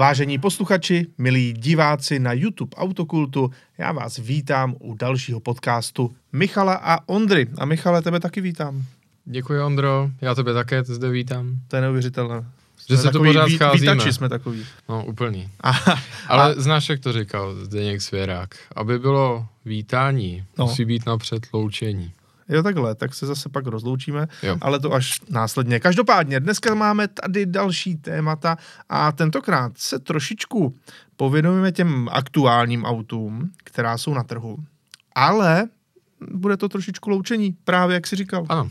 Vážení posluchači, milí diváci na YouTube Autokultu, já vás vítám u dalšího podcastu Michala a Ondry. A Michale, tebe taky vítám. Děkuji, Ondro. Já tebe také zde vítám. To je neuvěřitelné. Že se tu pořád ví, scházíme. Vítači jsme takový. No, úplný. A, Ale a, znáš, jak to říkal Zdeněk Svěrák? Aby bylo vítání, no. musí být napřed loučení. Jo, takhle, tak se zase pak rozloučíme, Jo. ale to až následně. Každopádně, dneska máme tady další témata a tentokrát se trošičku povědomíme těm aktuálním autům, která jsou na trhu. Ale bude to trošičku loučení, právě jak si říkal. Ano.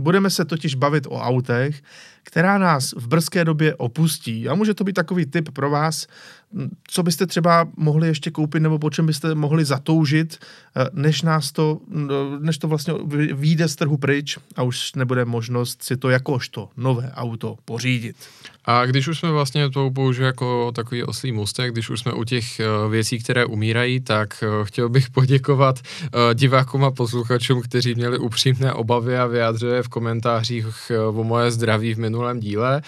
Budeme se totiž bavit o autech, která nás v brzké době opustí. A může to být takový tip pro vás, co byste třeba mohli ještě koupit nebo po čem byste mohli zatoužit, eh, než, nás to, než to vlastně vy- vyjde z trhu pryč a už nebude možnost si to jakožto nové auto pořídit. A když už jsme vlastně to použili jako takový oslý můstek, když už jsme u těch eh, věcí, které umírají, tak eh, chtěl bych poděkovat eh, divákům a posluchačům, kteří měli upřímné obavy a vyjádřili v komentářích o moje zdraví v minulém díle.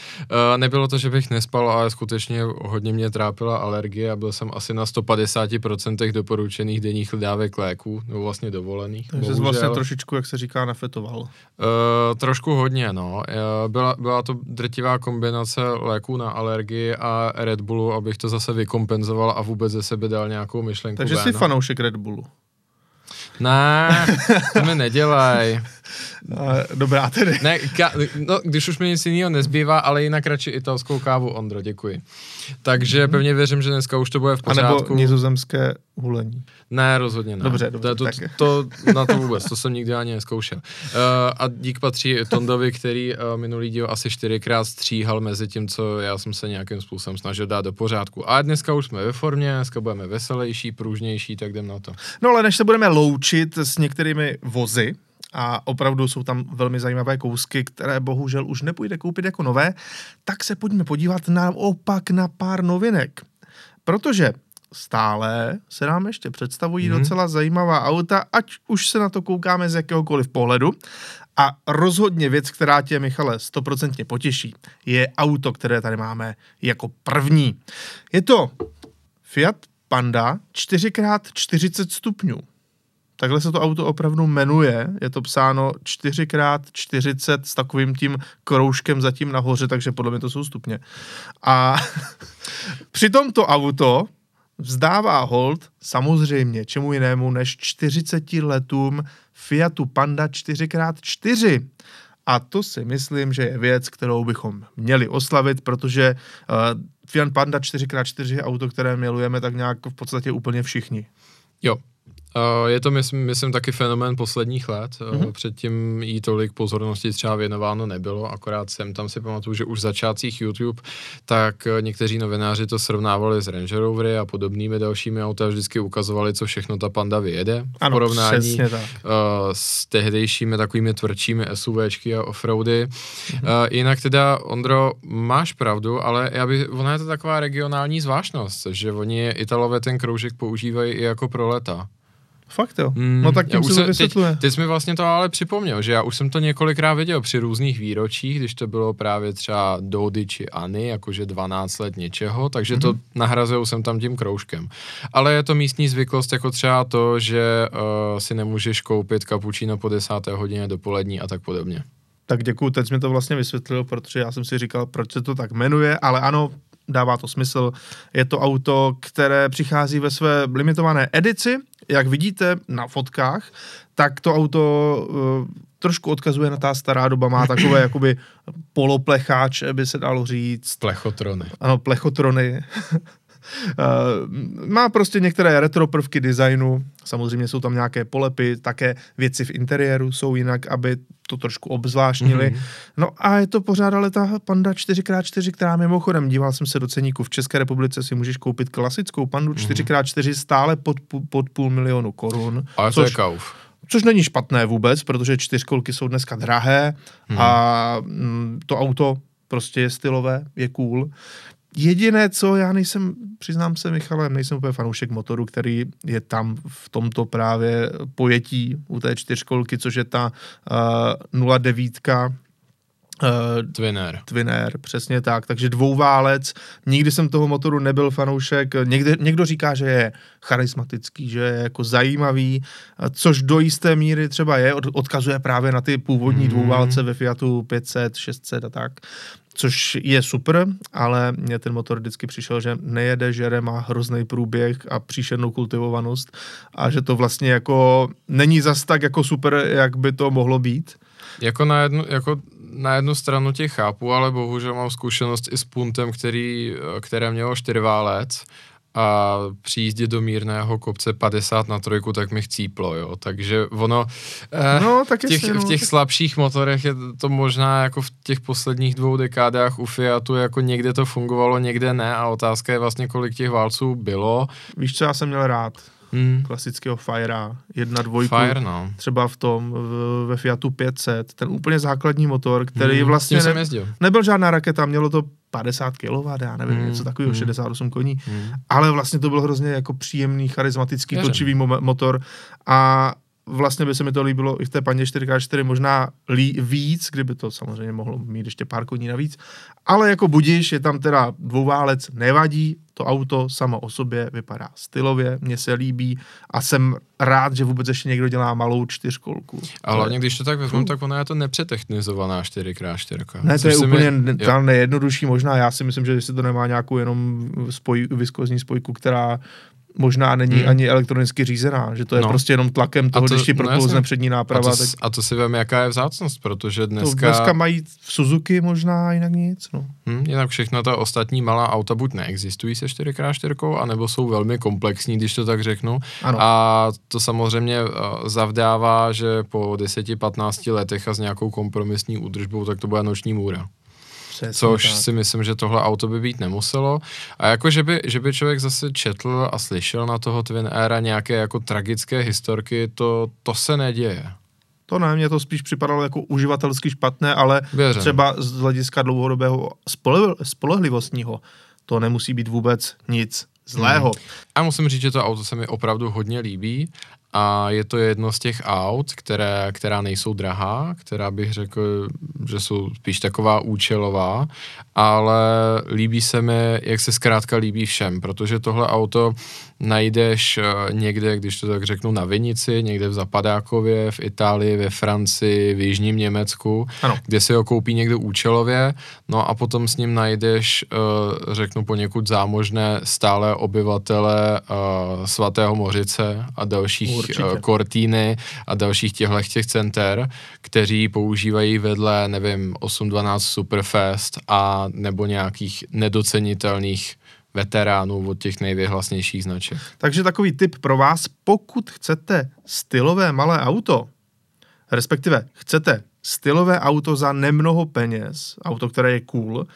Nebylo to, že bych nespal, ale skutečně hodně mě trápila alergie a byl jsem asi na 150% doporučených denních dávek léků, nebo vlastně dovolených. Takže jsi vlastně trošičku, jak se říká, nafetoval. Uh, trošku hodně, no. Byla, byla to drtivá kombinace léků na alergii a Red Bullu, abych to zase vykompenzoval a vůbec ze sebe dal nějakou myšlenku Takže ven. jsi fanoušek Red Bullu. Ne, to mi nedělej. Eh, Dobrá tedy. Ne, ka, no, když už mi nic jiného nezbývá, ale jinak radši italskou kávu, Ondro, děkuji. Takže pevně věřím, že dneska už to bude v A nebo pořádku. nizozemské hulení. Ne, rozhodně ne. Dobře, to, dobře, je to, tak. to, na to vůbec, to jsem nikdy ani neskoušel. Uh, a dík patří Tondovi, který uh, minulý díl asi čtyřikrát stříhal mezi tím, co já jsem se nějakým způsobem snažil dát do pořádku. A dneska už jsme ve formě, dneska budeme veselější, pružnější, tak jdem na to. No ale než se budeme loučit s některými vozy, a opravdu jsou tam velmi zajímavé kousky, které bohužel už nepůjde koupit jako nové, tak se pojďme podívat naopak na pár novinek. Protože stále se nám ještě představují mm-hmm. docela zajímavá auta, ať už se na to koukáme z jakéhokoliv pohledu. A rozhodně věc, která tě, Michale, stoprocentně potěší, je auto, které tady máme jako první. Je to Fiat Panda 4x40 stupňů. Takhle se to auto opravdu jmenuje. Je to psáno 4x40 s takovým tím kroužkem zatím nahoře, takže podle mě to jsou stupně. A při tomto auto vzdává hold samozřejmě čemu jinému než 40 letům Fiatu Panda 4x4. A to si myslím, že je věc, kterou bychom měli oslavit, protože uh, Fiat Panda 4x4 je auto, které milujeme tak nějak v podstatě úplně všichni. Jo. Uh, je to, myslím, myslím, taky fenomén posledních let. Mm-hmm. Předtím jí tolik pozornosti třeba věnováno nebylo, akorát jsem tam si pamatuju, že už v začátcích YouTube, tak uh, někteří novináři to srovnávali s Range Rovery a podobnými dalšími auty a vždycky ukazovali, co všechno ta Panda vyjede v Ano, porovnání tak. s tehdejšími takovými tvrdšími SUVčky a offroady. Mhm. Uh, jinak teda, Ondro, máš pravdu, ale já bych, ona je to taková regionální zvláštnost, že oni Italové ten kroužek používají i jako pro leta. Fakt jo. Mm, no tak tím už se to vysvětluje. Teď, teď jsi mi vlastně to ale připomněl, že já už jsem to několikrát viděl při různých výročích, když to bylo právě třeba Dody či Ani, jakože 12 let něčeho, takže mm-hmm. to nahrazují jsem tam tím kroužkem. Ale je to místní zvyklost jako třeba to, že uh, si nemůžeš koupit kapučíno po 10. hodině dopolední a tak podobně. Tak děkuju, teď mi to vlastně vysvětlil, protože já jsem si říkal, proč se to tak jmenuje, ale ano, dává to smysl. Je to auto, které přichází ve své limitované edici. Jak vidíte na fotkách, tak to auto uh, trošku odkazuje na ta stará doba, má takové jakoby poloplecháče, by se dalo říct. Plechotrony. Ano, plechotrony. Uh, má prostě některé retro prvky designu, samozřejmě jsou tam nějaké polepy, také věci v interiéru jsou jinak, aby to trošku obzvláštnili. Mhm. Mm-hmm. No a je to pořád ale ta Panda 4x4, která mimochodem, díval jsem se do ceníku, v České republice si můžeš koupit klasickou Pandu 4x4 stále pod, pod půl milionu korun. Ale to je což, kauf. což není špatné vůbec, protože čtyřkolky jsou dneska drahé Mhm. a mm, to auto prostě je stylové, je cool. Jediné, co já nejsem, přiznám se Michale, nejsem úplně fanoušek motoru, který je tam v tomto právě pojetí u té čtyřkolky, což je ta uh, 09 Uh, Twin Air. Twin Air, přesně tak. Takže dvouválec, nikdy jsem toho motoru nebyl fanoušek. Někde, někdo říká, že je charismatický, že je jako zajímavý, což do jisté míry třeba je, od, odkazuje právě na ty původní mm. dvouválce ve Fiatu 500, 600 a tak což je super, ale mě ten motor vždycky přišel, že nejede, že má hrozný průběh a příšernou kultivovanost a že to vlastně jako není zas tak jako super, jak by to mohlo být. Jako na jednu, jako na jednu stranu tě chápu, ale bohužel mám zkušenost i s puntem, který, které mělo čtyřválec a při jízdě do mírného kopce 50 na trojku, tak mi chcíplo, jo. Takže ono eh, no, tak v, těch, jasně, v těch no, slabších motorech je to možná jako v těch posledních dvou dekádách u Fiatu jako někde to fungovalo, někde ne a otázka je vlastně, kolik těch válců bylo. Víš, co já jsem měl rád? Hmm. klasického Firea, jedna dvojku, Fire, no. třeba v tom, v, ve Fiatu 500, ten úplně základní motor, který hmm. vlastně ne, nebyl žádná raketa, mělo to 50 kW, já nevím, hmm. něco takového, hmm. 68 koní, hmm. ale vlastně to byl hrozně jako příjemný, charismatický, Věřím. točivý motor a vlastně by se mi to líbilo i v té paně 4x4 možná lí, víc, kdyby to samozřejmě mohlo mít ještě pár koní navíc, ale jako budíš, je tam teda dvouválec, nevadí, to auto samo o sobě vypadá stylově, mně se líbí a jsem rád, že vůbec ještě někdo dělá malou čtyřkolku. A hlavně, když to tak vezmu, tak ona je to nepřetechnizovaná 4x4. Ne, to je úplně mi, ta nejjednodušší možná. Já si myslím, že jestli to nemá nějakou jenom spoj, viskozní spojku, která možná není hmm. ani elektronicky řízená, že to je no. prostě jenom tlakem toho, to, když ti proklouzne no přední náprava. A to, tak... a to si vím, jaká je vzácnost, protože dneska... To dneska mají v Suzuki možná jinak nic, no. Hmm, jinak všechno ta ostatní malá auta buď neexistují se 4x4, anebo jsou velmi komplexní, když to tak řeknu. Ano. A to samozřejmě eh, zavdává, že po 10-15 letech a s nějakou kompromisní údržbou, tak to bude noční můra. Přesně což tak. si myslím, že tohle auto by být nemuselo. A jako, že by, že by člověk zase četl a slyšel na toho Twin Aira nějaké jako tragické historky, to, to se neděje. To ne, mně to spíš připadalo jako uživatelsky špatné, ale Věřím. třeba z hlediska dlouhodobého spolehlivostního to nemusí být vůbec nic zlého. Hmm. A musím říct, že to auto se mi opravdu hodně líbí a je to jedno z těch aut, které, která nejsou drahá, která bych řekl, že jsou spíš taková účelová, ale líbí se mi, jak se zkrátka líbí všem, protože tohle auto najdeš eh, někde, když to tak řeknu, na Vinici, někde v Zapadákově, v Itálii, ve Francii, v Jižním Německu, ano. kde si ho koupí někde účelově, no a potom s ním najdeš, eh, řeknu poněkud zámožné stále obyvatele eh, Svatého Mořice a dalších Určitě. Cortíny a dalších těchto těch center, kteří používají vedle, nevím, 812 Superfest a nebo nějakých nedocenitelných veteránů od těch nejvyhlasnějších značek. Takže takový tip pro vás, pokud chcete stylové malé auto, respektive chcete stylové auto za nemnoho peněz, auto, které je cool,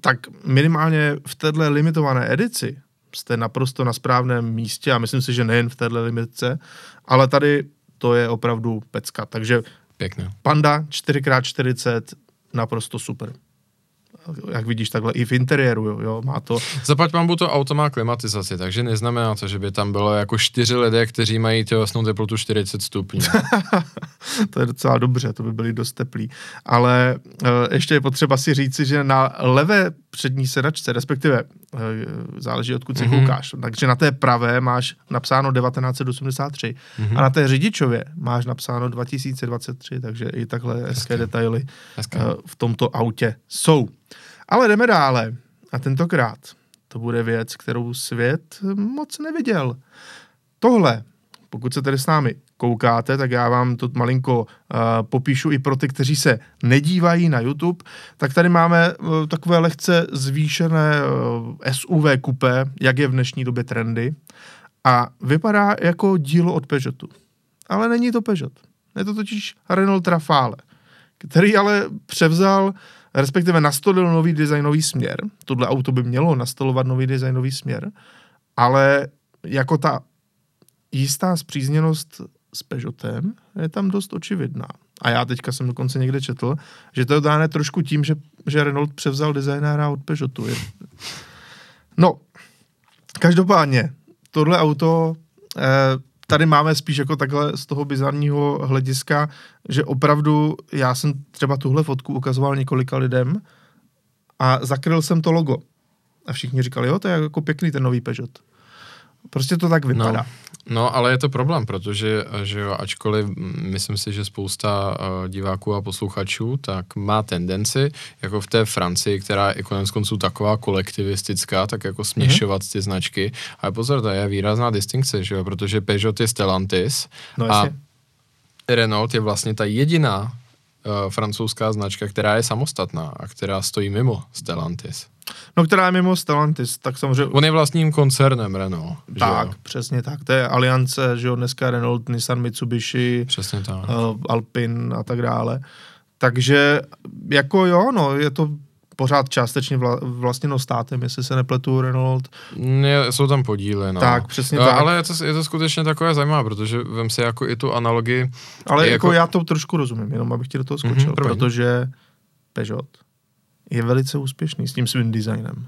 tak minimálně v této limitované edici jste naprosto na správném místě a myslím si, že nejen v této limitce, ale tady to je opravdu pecka. Takže Pěkně. Panda 4x40 naprosto super jak vidíš, takhle i v interiéru, jo, jo má to... Zaplať mám to auto má klimatizaci, takže neznamená to, že by tam bylo jako čtyři lidé, kteří mají tělesnou teplotu 40 stupňů. to je docela dobře, to by byly dost teplý. Ale uh, ještě je potřeba si říci, že na levé přední sedačce, respektive uh, záleží, odkud si mm-hmm. koukáš, takže na té pravé máš napsáno 1983 mm-hmm. a na té řidičově máš napsáno 2023, takže i takhle hezké detaily Uh, v tomto autě jsou. Ale jdeme dále. A tentokrát to bude věc, kterou svět moc neviděl. Tohle, pokud se tedy s námi koukáte, tak já vám to malinko uh, popíšu i pro ty, kteří se nedívají na YouTube. Tak tady máme uh, takové lehce zvýšené uh, SUV kupé, jak je v dnešní době trendy. A vypadá jako dílo od Peugeotu. Ale není to Peugeot. Je to totiž Renault Trafale, který ale převzal respektive nastolil nový designový směr. Tohle auto by mělo nastolovat nový designový směr, ale jako ta jistá zpřízněnost s Peugeotem je tam dost očividná. A já teďka jsem dokonce někde četl, že to je dáne trošku tím, že, že Renault převzal designéra od Peugeotu. No, každopádně, tohle auto eh, tady máme spíš jako takhle z toho bizarního hlediska, že opravdu já jsem třeba tuhle fotku ukazoval několika lidem a zakryl jsem to logo. A všichni říkali, jo, to je jako pěkný ten nový Peugeot. Prostě to tak vypadá. No. No, ale je to problém, protože, že jo, ačkoliv myslím si, že spousta uh, diváků a posluchačů tak má tendenci, jako v té Francii, která je konec konců taková kolektivistická, tak jako směšovat mm-hmm. ty značky. Ale pozor, to je výrazná distinkce, že jo, protože Peugeot je Stellantis no, a Renault je vlastně ta jediná uh, francouzská značka, která je samostatná a která stojí mimo Stellantis. No, která je mimo Stellantis, tak samozřejmě... On je vlastním koncernem Renault. Tak, že přesně tak. To je aliance, že jo, dneska Renault, Nissan, Mitsubishi, přesně tak. Uh, Alpin a tak dále. Takže jako jo, no, je to pořád částečně vla, vlastněno státem, jestli se nepletu Renault. Je, jsou tam podíly, no. Tak, přesně no, tak. Ale je to, je to skutečně takové zajímavé, protože vem si jako i tu analogii. Ale jako, jako já to trošku rozumím, jenom abych ti do toho skočil, mm-hmm, protože Peugeot je velice úspěšný s tím svým designem.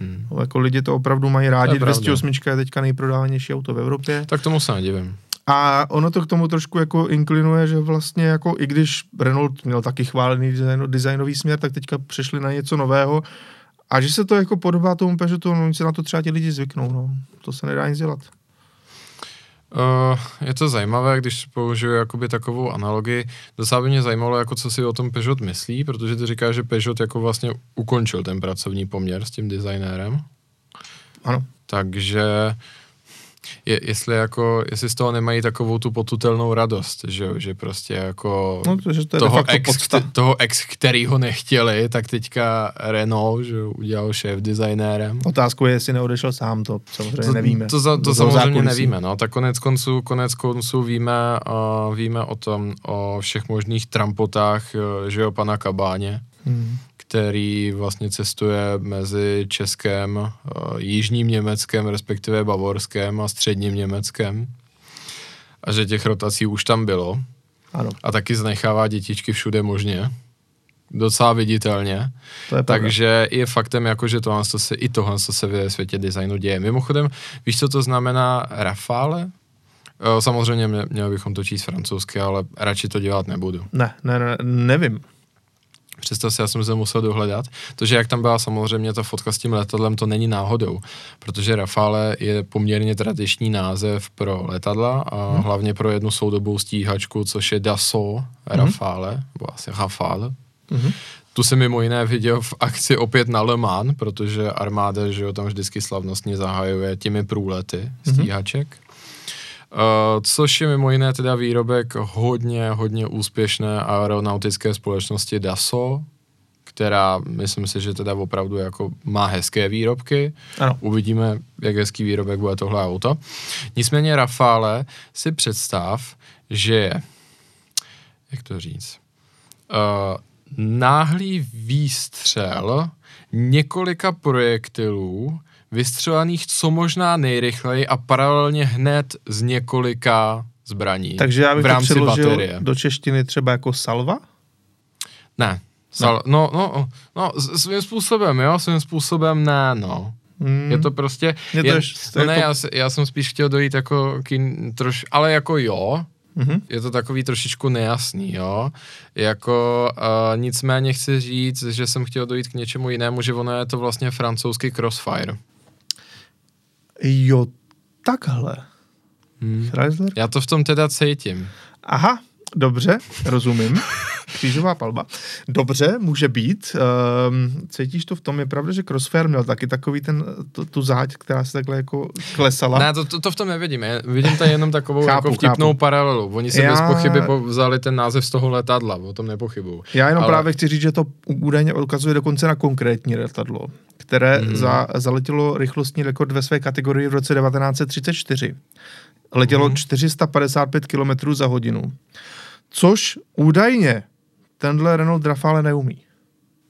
Hmm. No, jako lidi to opravdu mají rádi. Je 208 je teďka nejprodávanější auto v Evropě. Tak tomu se nedivím. A ono to k tomu trošku jako inklinuje, že vlastně jako i když Renault měl taky chválený design, designový směr, tak teďka přešli na něco nového a že se to jako podobá tomu Peugeotu, no, se na to třeba ti lidi zvyknou, no. To se nedá nic dělat. Uh, je to zajímavé, když použiju jakoby takovou analogii. Docela by mě zajímalo, jako co si o tom Peugeot myslí, protože ty říkáš, že Peugeot jako vlastně ukončil ten pracovní poměr s tím designérem. Ano. Takže je, jestli jako, jestli z toho nemají takovou tu potutelnou radost, že že prostě jako no, to, že to je toho, ex, toho ex, který ho nechtěli, tak teďka Renault, že udělal šéf designérem. Otázkou je, jestli neodešel sám, to samozřejmě to, nevíme. To, to, to samozřejmě zákulisí. nevíme, no, tak konec konců, konec konců víme, uh, víme o tom, o všech možných trampotách, uh, že jo, pana Kabáně. Hmm který vlastně cestuje mezi Českem, uh, jižním Německem, respektive Bavorském a středním Německem. A že těch rotací už tam bylo. Ano. A taky znechává dětičky všude možně. Docela viditelně. To je Takže je faktem, jako, že tohle se, i tohle se ve světě designu děje. Mimochodem, víš, co to znamená Rafale? Samozřejmě měli bychom to číst francouzsky, ale radši to dělat nebudu. Ne, ne, ne nevím. Představ si, já jsem se musel dohledat. To, že jak tam byla samozřejmě ta fotka s tím letadlem, to není náhodou, protože Rafale je poměrně tradiční název pro letadla a hmm. hlavně pro jednu soudobou stíhačku, což je Dassault Rafale, hmm. nebo asi Rafale. Hmm. Tu jsem mimo jiné viděl v akci opět na Le Mans, protože armáda, že jo, tam vždycky slavnostně zahajuje těmi průlety stíhaček. Hmm. Uh, což je mimo jiné teda výrobek hodně, hodně úspěšné aeronautické společnosti Dassault, která myslím si, že teda opravdu jako má hezké výrobky. Ano. Uvidíme, jak hezký výrobek bude tohle auto. Nicméně Rafale si představ, že jak to říct, uh, náhlý výstřel několika projektilů vystřelených co možná nejrychleji a paralelně hned z několika zbraní Takže já bych v rámci to baterie. do češtiny třeba jako salva? Ne. Sal, no. no, no, no, svým způsobem, jo, svým způsobem ne, no. Hmm. Je to prostě, je to je, ještě, no jako... ne, já, já jsem spíš chtěl dojít jako kin, troš, ale jako jo, Mm-hmm. Je to takový trošičku nejasný, jo. Jako uh, nicméně chci říct, že jsem chtěl dojít k něčemu jinému, že ono je to vlastně francouzský crossfire. Jo, takhle. Hmm. Chrysler? Já to v tom teda cítím. Aha, dobře, rozumím. Křížová palba. Dobře, může být. Um, cítíš to v tom, je pravda, že Crossfire měl taky takový ten, tu, tu záď, která se takhle jako klesala. Ne, to, to, to v tom nevidím. Já vidím tady jenom takovou chápu, jako vtipnou chápu. paralelu. Oni se Já... bez pochyby vzali ten název z toho letadla, o tom nepochybuju. Já jenom Ale... právě chci říct, že to údajně ukazuje dokonce na konkrétní letadlo, které mm. za, zaletělo rychlostní rekord ve své kategorii v roce 1934. Letělo mm. 455 km za hodinu. Což údajně tenhle Renault Rafale neumí.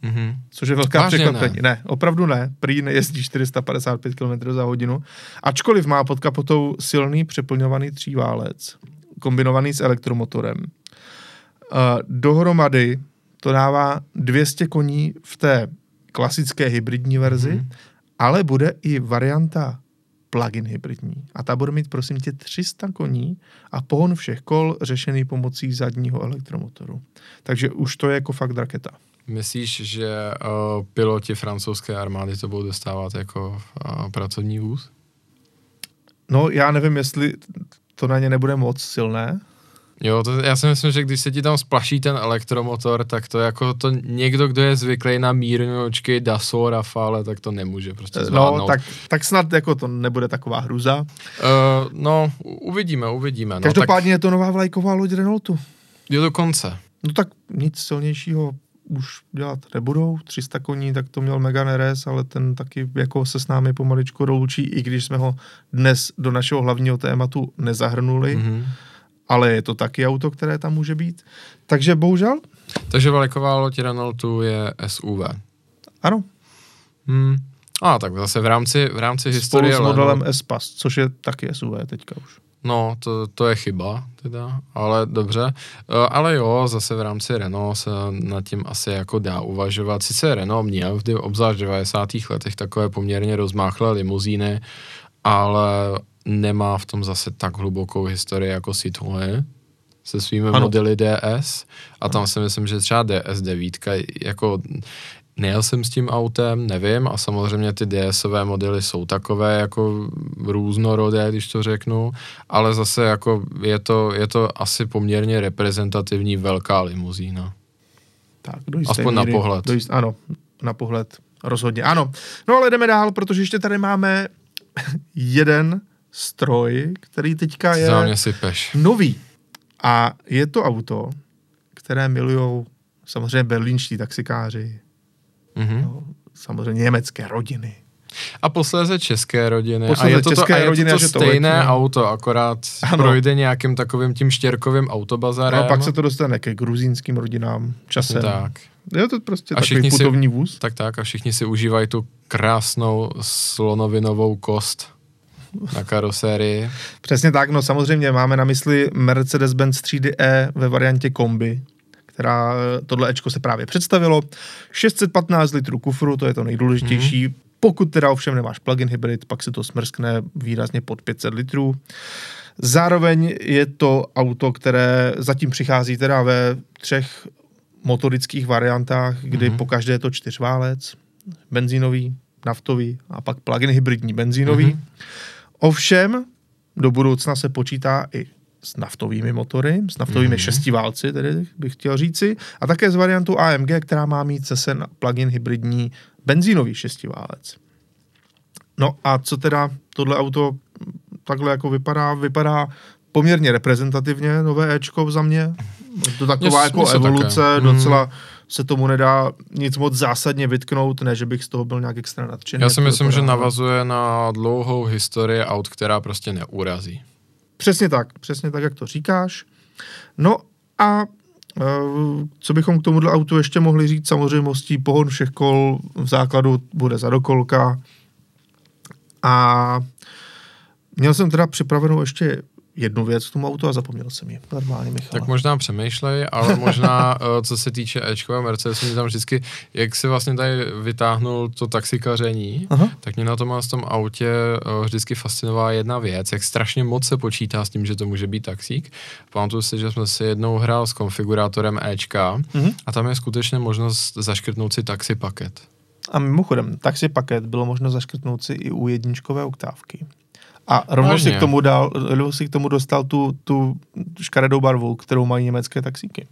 Mm-hmm. Což je velká Vážně překvapení. Ne. ne, opravdu ne. Prý nejezdí 455 km za hodinu. Ačkoliv má pod kapotou silný přeplňovaný tříválec, kombinovaný s elektromotorem. Uh, dohromady to dává 200 koní v té klasické hybridní verzi, mm-hmm. ale bude i varianta plug-in hybridní. A ta bude mít, prosím tě, 300 koní a pohon všech kol řešený pomocí zadního elektromotoru. Takže už to je jako fakt raketa. Myslíš, že uh, piloti francouzské armády to budou dostávat jako uh, pracovní vůz? No, já nevím, jestli to na ně nebude moc silné, Jo, to, já si myslím, že když se ti tam splaší ten elektromotor, tak to jako to někdo, kdo je zvyklý na mírňočky, Dassault, Rafale, tak to nemůže prostě zvládnout. No, tak, tak snad jako to nebude taková hruza. Uh, no, uvidíme, uvidíme. No, Každopádně tak... je to nová vlajková loď Renaultu. Jo, dokonce. No tak nic silnějšího už dělat nebudou. 300 koní, tak to měl Megan RS, ale ten taky jako se s námi pomaličku roučí, i když jsme ho dnes do našeho hlavního tématu nezahrnuli. Mm-hmm ale je to taky auto, které tam může být. Takže bohužel. Takže veliková loď Renaultu je SUV. Ano. Hmm. A tak zase v rámci, v rámci historie... Spolu s modelem S-Pass, což je taky SUV teďka už. No, to, to je chyba, teda, ale dobře. Uh, ale jo, zase v rámci Renault se nad tím asi jako dá uvažovat. Sice Renault měl v obzvlášť v 90. letech takové poměrně rozmáchlé limuzíny, ale nemá v tom zase tak hlubokou historii jako Citroën se svými ano. modely DS a tam si myslím, že třeba DS9 jako nejel jsem s tím autem, nevím a samozřejmě ty DSové modely jsou takové jako různorodé, když to řeknu, ale zase jako je to, je to asi poměrně reprezentativní velká limuzína. Tak, do Aspoň míry, na pohled. Do jist, ano, na pohled rozhodně. Ano, no ale jdeme dál, protože ještě tady máme jeden stroj, který teďka je nový. A je to auto, které milují samozřejmě berlínští taxikáři, mm-hmm. no, samozřejmě německé rodiny. A posléze české rodiny. Posléze a je to, české to, a je rodiny, to, to stejné to auto, akorát ano. projde nějakým takovým tím štěrkovým autobazarem. No a pak se to dostane ke gruzínským rodinám časem. Tak. Je to prostě a takový putovní si, vůz. Tak tak a všichni si užívají tu krásnou slonovinovou kost na karosérii. Přesně tak, no samozřejmě máme na mysli Mercedes-Benz 3D-E ve variantě kombi, která tohle Ečko se právě představilo. 615 litrů kufru, to je to nejdůležitější. Mm. Pokud teda ovšem nemáš plug-in hybrid, pak se to smrskne výrazně pod 500 litrů. Zároveň je to auto, které zatím přichází teda ve třech motorických variantách, kdy mm-hmm. po každé je to čtyřválec, benzínový, naftový a pak plug-in hybridní benzínový. Mm-hmm. Ovšem, do budoucna se počítá i s naftovými motory, s naftovými mm-hmm. šestiválci, tedy bych chtěl říci, a také s variantou AMG, která má mít zase plug-in hybridní benzínový šestiválec. No a co teda tohle auto takhle jako vypadá? Vypadá poměrně reprezentativně, nové Ečko za mě. To taková yes, jako evoluce, také. docela mm se tomu nedá nic moc zásadně vytknout, ne, že bych z toho byl nějak extra nadšený. Já si myslím, že navazuje na dlouhou historii aut, která prostě neurazí. Přesně tak, přesně tak, jak to říkáš. No a e, co bychom k tomuhle autu ještě mohli říct, samozřejmostí pohon všech kol v základu bude za dokolka. A měl jsem teda připravenou ještě jednu věc k tomu autu a zapomněl jsem ji. Normálně, Michal. Tak možná přemýšlej, ale možná, eh, co se týče Ečko a Mercedes, mě tam vždycky, jak si vlastně tady vytáhnul to taxikaření, Aha. tak mě na tom, v tom autě eh, vždycky fascinovala jedna věc, jak strašně moc se počítá s tím, že to může být taxík. Pamatuju si, že jsme si jednou hrál s konfigurátorem Ečka uh-huh. a tam je skutečně možnost zaškrtnout si taxi paket. A mimochodem, taxi paket bylo možno zaškrtnout si i u jedničkové oktávky. A rovnou si, k tomu dal, rovnou si k tomu dostal tu, tu škaredou barvu, kterou mají německé taxíky.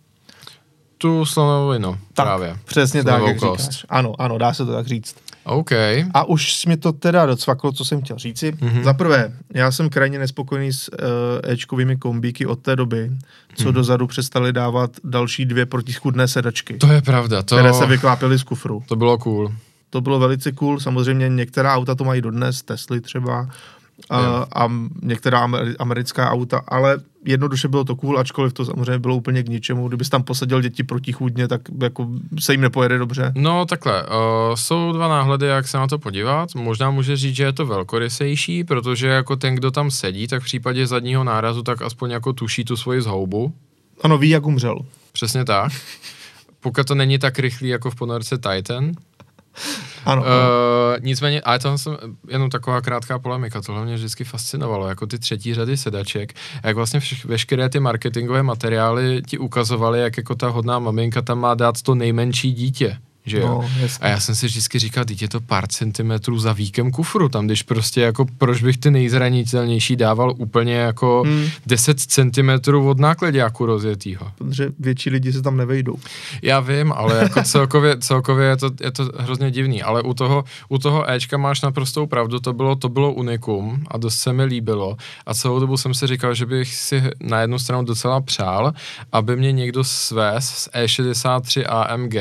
Tu slonovinu, tak, právě. Přesně tak, jak kost. říkáš. Ano, ano, dá se to tak říct. OK. A už mi to teda docvaklo, co jsem chtěl říci. Mm-hmm. Za prvé, já jsem krajně nespokojený s uh, Ečkovými kombíky od té doby, co mm-hmm. dozadu přestali dávat další dvě protischudné sedačky. To je pravda. To... Které se vyklápěly z kufru. To bylo cool. To bylo velice cool. Samozřejmě některá auta to mají dodnes, Tesly třeba, a, a některá americká auta, ale jednoduše bylo to cool, ačkoliv to samozřejmě bylo úplně k ničemu. Kdybys tam posadil děti protichůdně, tak jako se jim nepojede dobře. No takhle, uh, jsou dva náhledy, jak se na to podívat. Možná může říct, že je to velkorysejší, protože jako ten, kdo tam sedí, tak v případě zadního nárazu tak aspoň jako tuší tu svoji zhoubu. Ano, ví, jak umřel. Přesně tak. Pokud to není tak rychlý jako v ponorce Titan. Ano. Uh, nicméně, ale to jsem jenom taková krátká polemika, tohle mě vždycky fascinovalo, jako ty třetí řady sedaček, jak vlastně vš- veškeré ty marketingové materiály ti ukazovaly, jak jako ta hodná maminka tam má dát to nejmenší dítě. Že jo? No, a já jsem si vždycky říkal, teď je to pár centimetrů za víkem kufru, tam když prostě jako, proč bych ty nejzranitelnější dával úplně jako Hmm. hmm. 10 centimetrů od nákladňáku rozjetýho. Protože větší lidi se tam nevejdou. Já vím, ale jako celkově, celkově je, to, je to hrozně divný, ale u toho, u toho Ečka máš naprostou pravdu, to bylo, to bylo unikum a dost se mi líbilo a celou dobu jsem si říkal, že bych si na jednu stranu docela přál, aby mě někdo svez z E63 AMG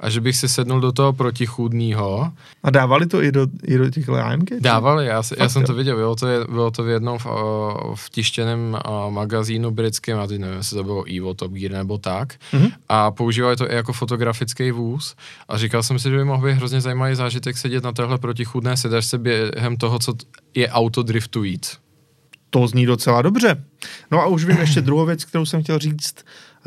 a že bych si sednul do toho protichůdného. A dávali to i do, i do těch AMG? Dávali, já, si, já Fakt jsem jo? to viděl, bylo to, bylo to v jednom v, v tištěném magazínu britském, já teď nevím, jestli to bylo Evo, Top Gear nebo tak, Mhm. a používali to i jako fotografický vůz a říkal jsem si, že by mohl být hrozně zajímavý zážitek sedět na téhle protichůdné sedačce během toho, co je auto driftujíc. To zní docela dobře. No a už vím ještě druhou věc, kterou jsem chtěl říct.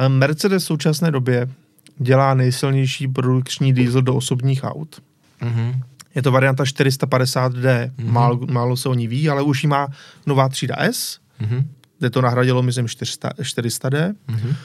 Mercedes v současné době dělá nejsilnější produkční diesel do osobních aut. Mhm. Je to varianta 450D. Mhm. Málo, málo se o ní ví, ale už ji má nová třída S, Mhm. kde to nahradilo, myslím, 400, 400D. Mhm.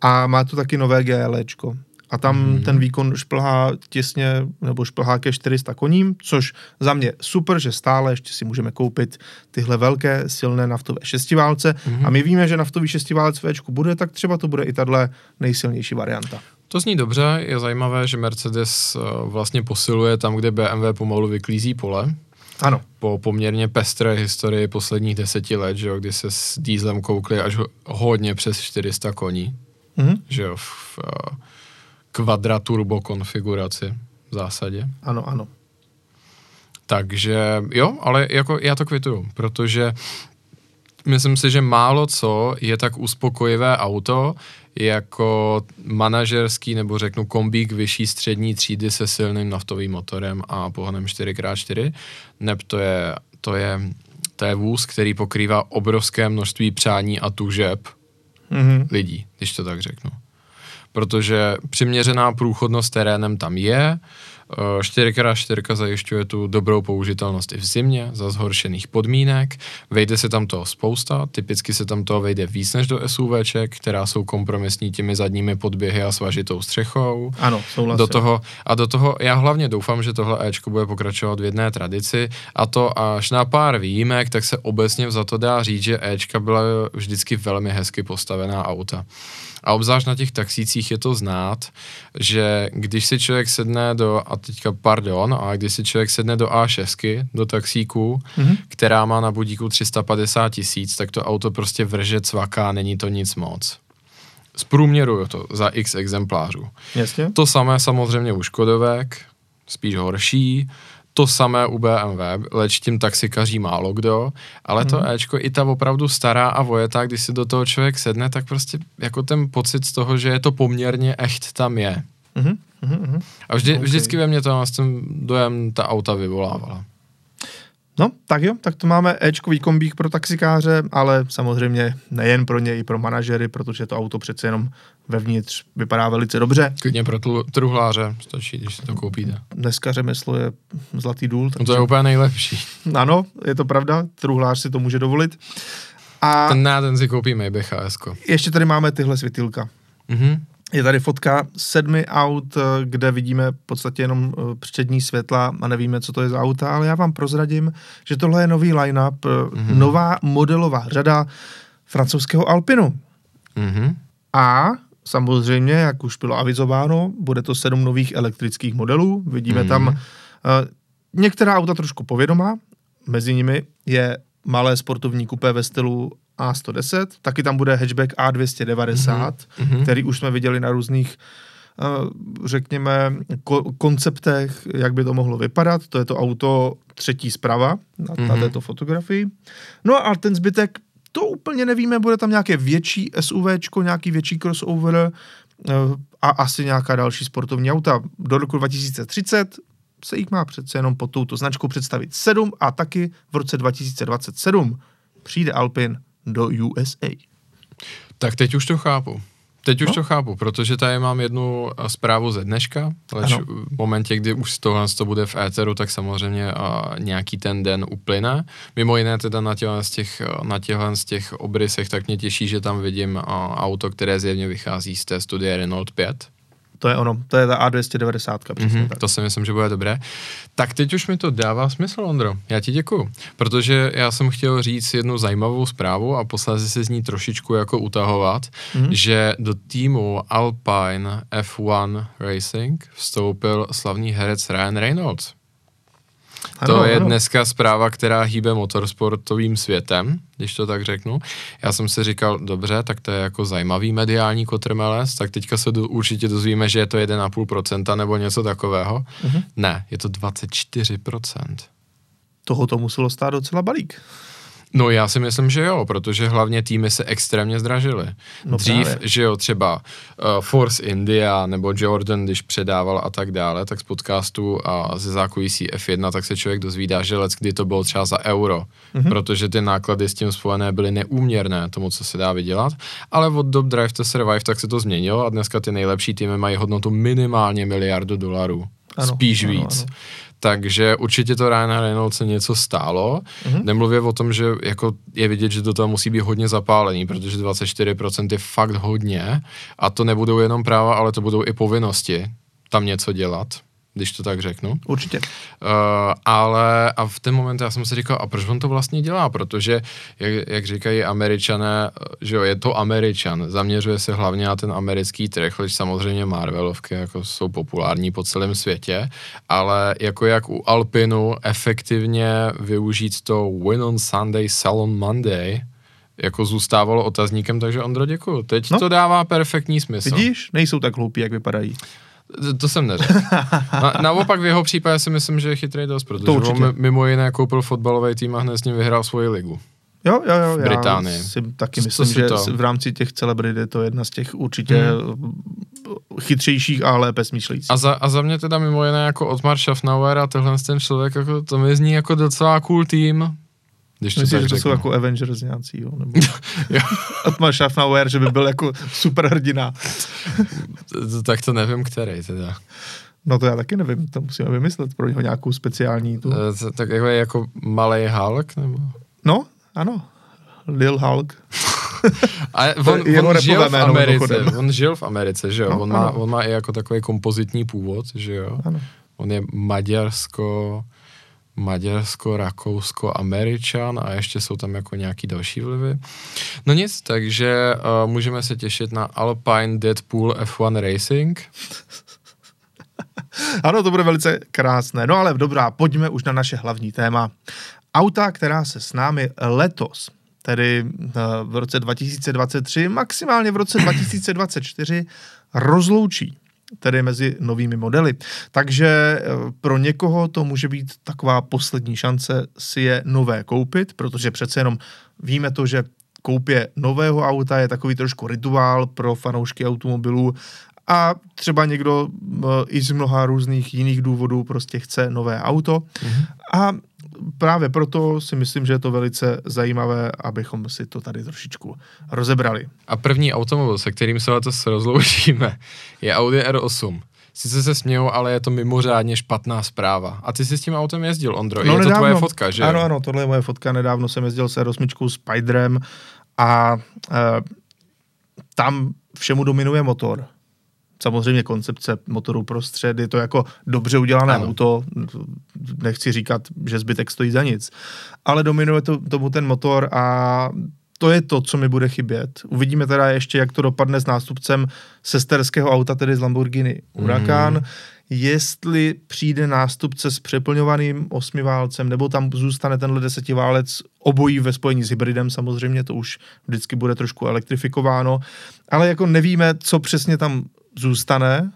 A má to taky nové GLčko. A tam mm-hmm. ten výkon šplhá těsně, nebo šplhá ke 400 koním, což za mě super, že stále ještě si můžeme koupit tyhle velké, silné naftové šestiválce. Mm-hmm. A my víme, že naftový šestiválec v bude, tak třeba to bude i tahle nejsilnější varianta. To zní dobře, je zajímavé, že Mercedes uh, vlastně posiluje tam, kde BMW pomalu vyklízí pole. Ano, po poměrně pestré historii posledních deseti let, že jo, kdy se s dýzlem koukli až ho- hodně přes 400 koní, mhm. že jo, v uh, kvadraturbo konfiguraci v zásadě. ano, ano. Takže jo, ale jako já to kvituju, protože myslím si, že málo co je tak uspokojivé auto, jako manažerský nebo řeknu kombík vyšší střední třídy se silným naftovým motorem a pohonem 4x4, neb to je, to je, to je vůz, který pokrývá obrovské množství přání a tužeb Mhm. lidí, když to tak řeknu. Protože přiměřená průchodnost terénem tam je, eh, 4x4 zajišťuje tu dobrou použitelnost i v zimě za zhoršených podmínek, vejde se tam toho spousta, typicky se tam toho vejde víc než do SUVček, která jsou kompromisní těmi zadními podběhy a svažitou střechou. Ano, souhlasím. Do toho, a do toho já hlavně doufám, že tohle Ečko bude pokračovat v jedné tradici a to až na pár výjimek, tak se obecně za to dá říct, že Ečka byla vždycky velmi hezky postavená auta. A obzvlášť na těch taxících je to znát, že když si člověk sedne do, a teďka pardon, a když si člověk sedne do A6, do taxíku, Mhm. která má na budíku 350 tisíc, tak to auto prostě vrže, cvaká, není to nic moc. Zprůměruju to za x exemplářů. Jasně. To samé samozřejmě u Škodovek, spíš horší, to samé u BMW, leč tím taxikaří málo kdo, ale to Ečko i ta opravdu stará a vojetá, když si do toho člověk sedne, tak prostě jako ten pocit z toho, že je to poměrně echt tam je. Mhm. Mhm. mhm. A vždy, Ok. vždycky ve mně to ten dojem ta auta vyvolávala. No, tak jo, tak to máme Ečkový kombík pro taxikáře, ale samozřejmě nejen pro ně, i pro manažery, protože to auto přece jenom vevnitř vypadá velice dobře. Klidně pro tlu, truhláře stačí, když si to koupíte. Dneska řemeslo je zlatý důl, No takže to je úplně nejlepší. ano, je to pravda, truhlář si to může dovolit. A Ten ne, ten si koupí Maybach AS. ještě tady máme tyhle světilka. Mhm. Je tady fotka sedmi aut, eh, kde vidíme v podstatě jenom eh, přední světla a nevíme, co to je za auta, ale já vám prozradím, že tohle je nový line-up, mm-hmm. nová modelová řada francouzského Alpinu. Mhm. A samozřejmě, jak už bylo avizováno, bude to sedm nových elektrických modelů. Vidíme Mhm. mm. tam uh, některá auta trošku povědomá, mezi nimi je malé sportovní kupé ve stylu A110, taky tam bude hatchback A290, Mhm. mm. který už jsme viděli na různých uh, řekněme, ko- konceptech, jak by to mohlo vypadat. To je to auto třetí zprava na, mm-hmm. na Mhm. této fotografii. No a ten zbytek, to úplně nevíme, bude tam nějaké větší SUVčko, nějaký větší crossover eh, a asi nějaká další sportovní auta. Do roku 2030 se jich má přece jenom pod touto značkou představit sedm a taky v roce 2027 přijde Alpin do USA. Tak teď už to chápu. Teď už No. to chápu, protože tady mám jednu zprávu ze dneška, leč Ano. v momentě, kdy už tohle to bude v éteru, tak samozřejmě a, nějaký ten den uplyne. Mimo jiné teda na těchhle z těch, na těchhle z těch obrysech, tak mě těší, že tam vidím a, auto, které zjevně vychází z té studie Renault 5. To je ono, to je ta A290, přesně Mhm, tak. to si myslím, že bude dobré. Tak teď už mi to dává smysl, Ondro. Já ti děkuju, protože já jsem chtěl říct jednu zajímavou zprávu a posléze se z ní trošičku jako utahovat, Mhm. že do týmu Alpine F1 Racing vstoupil slavný herec Ryan Reynolds. To Ano, je ano. dneska zpráva, která hýbe motorsportovým světem, když to tak řeknu. Já jsem si říkal, dobře, tak to je jako zajímavý mediální kotrmelec, tak teďka se do, určitě dozvíme, že je to 1,5% nebo něco takového. Mhm. Ne, je to 24%. Toho to muselo stát docela balík. No já si myslím, že jo, protože hlavně týmy se extrémně zdražily. No Dřív, právě. že jo, třeba uh, Force India nebo Jordan, když předával a tak dále, tak z podcastu a ze zákulisí F1, tak se člověk dozvídá, že let, kdy to bylo třeba za euro, mm-hmm. protože ty náklady s tím spojené byly neúměrné tomu, co se dá vydělat, ale od dob Drive to Survive tak se to změnilo a dneska ty nejlepší týmy mají hodnotu minimálně miliardu dolarů. Ano, Spíš ano, víc. ano. Takže určitě to Ryana Reynolds něco stálo. Mhm. Mm-hmm. Nemluvě o tom, že jako je vidět, že do toho musí být hodně zapálený, protože 24% je fakt hodně a to nebudou jenom práva, ale to budou i povinnosti tam něco dělat, když to tak řeknu. Určitě. Uh, ale a v ten moment já jsem si říkal, a proč on to vlastně dělá? Protože, jak, jak říkají američané, že jo, je to američan, zaměřuje se hlavně na ten americký trh, leč samozřejmě Marvelovky jako jsou populární po celém světě, ale jako jak u Alpinu efektivně využít to win on Sunday, sell on Monday, jako zůstávalo otazníkem, takže Ondro, děkuju. Teď No. no. to dává perfektní smysl. Vidíš, nejsou tak hloupí, jak vypadají. To- To jsem neřekl. Na, naopak v jeho případě si myslím, že je chytrý dost, protože To on určitě. mimo jiné koupil fotbalový tým a hned s ním vyhrál svoji ligu. Jo, jo, jo. V Británii. Já si taky myslím, si že to? v rámci těch celebrit je to jedna z těch určitě Hmm. chytřejších a lépe smýšlejících. A za, a za mě teda mimo jiné jako Otmar Schaffnauer a tenhle ten člověk, jako, to mi zní jako docela cool tým. Když to Myslím, tak že to jsou jako Avengers nějací, jo, nebo Jo. Atma Schaffnauer, že by byl jako super hrdina. To- to- Tak to nevím, který teda. No to já taky nevím, to musíme vymyslet pro něho nějakou speciální tu. Eh, Tak jako, jako malý Hulk, nebo? No, ano. Lil Hulk. A on, je on žil v Americe, on žil v Americe, že jo? No, on, má, on má i jako takový kompozitní původ, že jo? Ano. On je maďarsko, maďarsko, rakousko, američan a ještě jsou tam jako nějaký další vlivy. No nic, takže uh, můžeme se těšit na Alpine Deadpool F1 Racing. Ano, to bude velice krásné. No ale dobrá, pojďme už na naše hlavní téma. Auta, která se s námi letos, tedy eh, v roce 2023, maximálně v roce 2024, rozloučí tedy mezi novými modely. Takže eh, pro někoho to může být taková poslední šance si je nové koupit, protože přece jenom víme to, že koupě nového auta je takový trošku rituál pro fanoušky automobilů a třeba někdo eh, i z mnoha různých jiných důvodů prostě chce nové auto mm-hmm. a právě proto si myslím, že je to velice zajímavé, abychom si to tady trošičku rozebrali. A první automobil, se kterým se letos rozloučíme, je Audi R8. Sice se smějou, ale je to mimořádně špatná zpráva. A ty jsi s tím autem jezdil, Ondro. No, je to tvoje fotka, že? Ano, ano, tohle je moje fotka. Nedávno jsem jezdil s R8 Spiderem a e, tam všemu dominuje motor. Samozřejmě koncepce motoru prostřed, je to jako dobře udělané Ano. auto, nechci říkat, že zbytek stojí za nic, ale dominuje to, tomu ten motor a to je to, co mi bude chybět. Uvidíme teda ještě, jak to dopadne s nástupcem sesterského auta, tedy z Lamborghini Huracan, mm. jestli přijde nástupce s přeplňovaným osmiválcem, nebo tam zůstane tenhle desetiválec obojí ve spojení s hybridem, samozřejmě to už vždycky bude trošku elektrifikováno, ale jako nevíme, co přesně tam zůstane,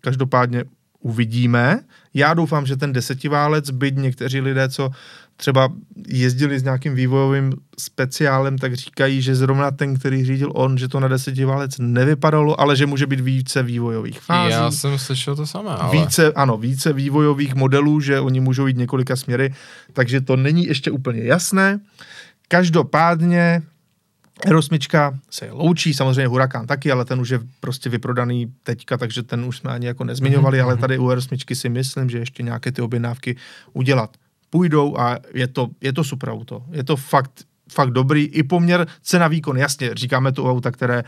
každopádně uvidíme. Já doufám, že ten desetiválec, byť někteří lidé, co třeba jezdili s nějakým vývojovým speciálem, tak říkají, že zrovna ten, který řídil on, že to na desetiválec nevypadalo, ale že může být více vývojových fází. Já jsem slyšel to samé, ale... Více, ano, více vývojových modelů, že oni můžou jít několika směry, takže to není ještě úplně jasné. Každopádně Aerosmička se loučí, samozřejmě Huracán taky, ale ten už je prostě vyprodaný teďka, takže ten už jsme ani jako nezmiňovali, mm-hmm. ale tady u Aerosmičky si myslím, že ještě nějaké ty objednávky udělat půjdou a je to, je to super auto. Je to fakt fakt dobrý. I poměr cena výkon, jasně, říkáme to auta, které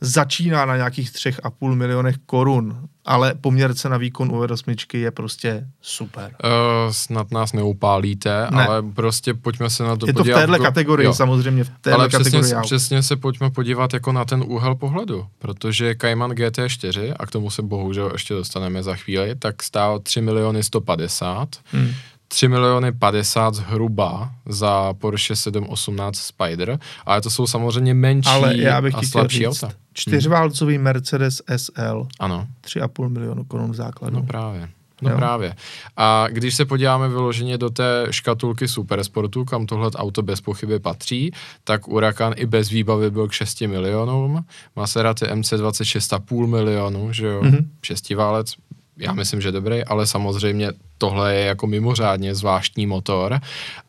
začíná na nějakých třech a půl milionech korun, ale poměr cena výkon u R8 je prostě super. Uh, snad nás neupálíte, ne. ale prostě pojďme se na to je podívat. Je to v téhle kategorii, jo. samozřejmě v téhle ale kategorii přesně, přesně se pojďme podívat jako na ten úhel pohledu, protože Cayman GT4, a k tomu se bohužel ještě dostaneme za chvíli, tak stál 3 miliony 150, hmm 3 miliony 50 zhruba za Porsche 718 Spider, ale to jsou samozřejmě menší ale já bych a slabší říct, auta. Čtyřválcový hmm. Mercedes SL. Ano. 3,5 milionu korun základu. No právě. No jo. právě. A když se podíváme vyloženě do té škatulky Supersportu, kam tohle auto bez pochyby patří, tak Huracan i bez výbavy byl k 6 milionům, Maserati MC26 2,5 milionů, že jo, mm-hmm. šestiválec, já myslím, že dobrý, ale samozřejmě tohle je jako mimořádně zvláštní motor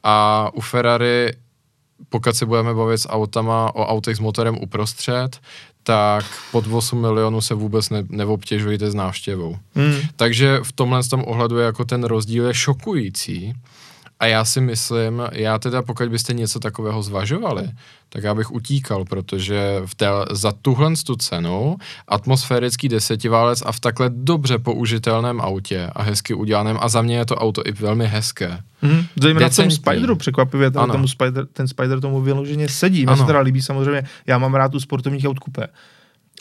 a u Ferrari pokud se budeme bavit s autama o autech s motorem uprostřed, tak pod 8 milionů se vůbec ne, neobtěžujte s návštěvou. Hmm. Takže v tomhle tom ohledu jako ten rozdíl je šokující. A já si myslím, já teda pokud byste něco takového zvažovali, tak já bych utíkal, protože v té, za tuhle tu cenu atmosférický desetiválec a v takhle dobře použitelném autě a hezky udělaném a za mě je to auto i velmi hezké. Mm, zejména v tom Spideru překvapivě, ten, tomu Spider, ten Spider tomu vyloženě sedí. Mně se teda líbí samozřejmě, já mám rád tu sportovních aut kupé.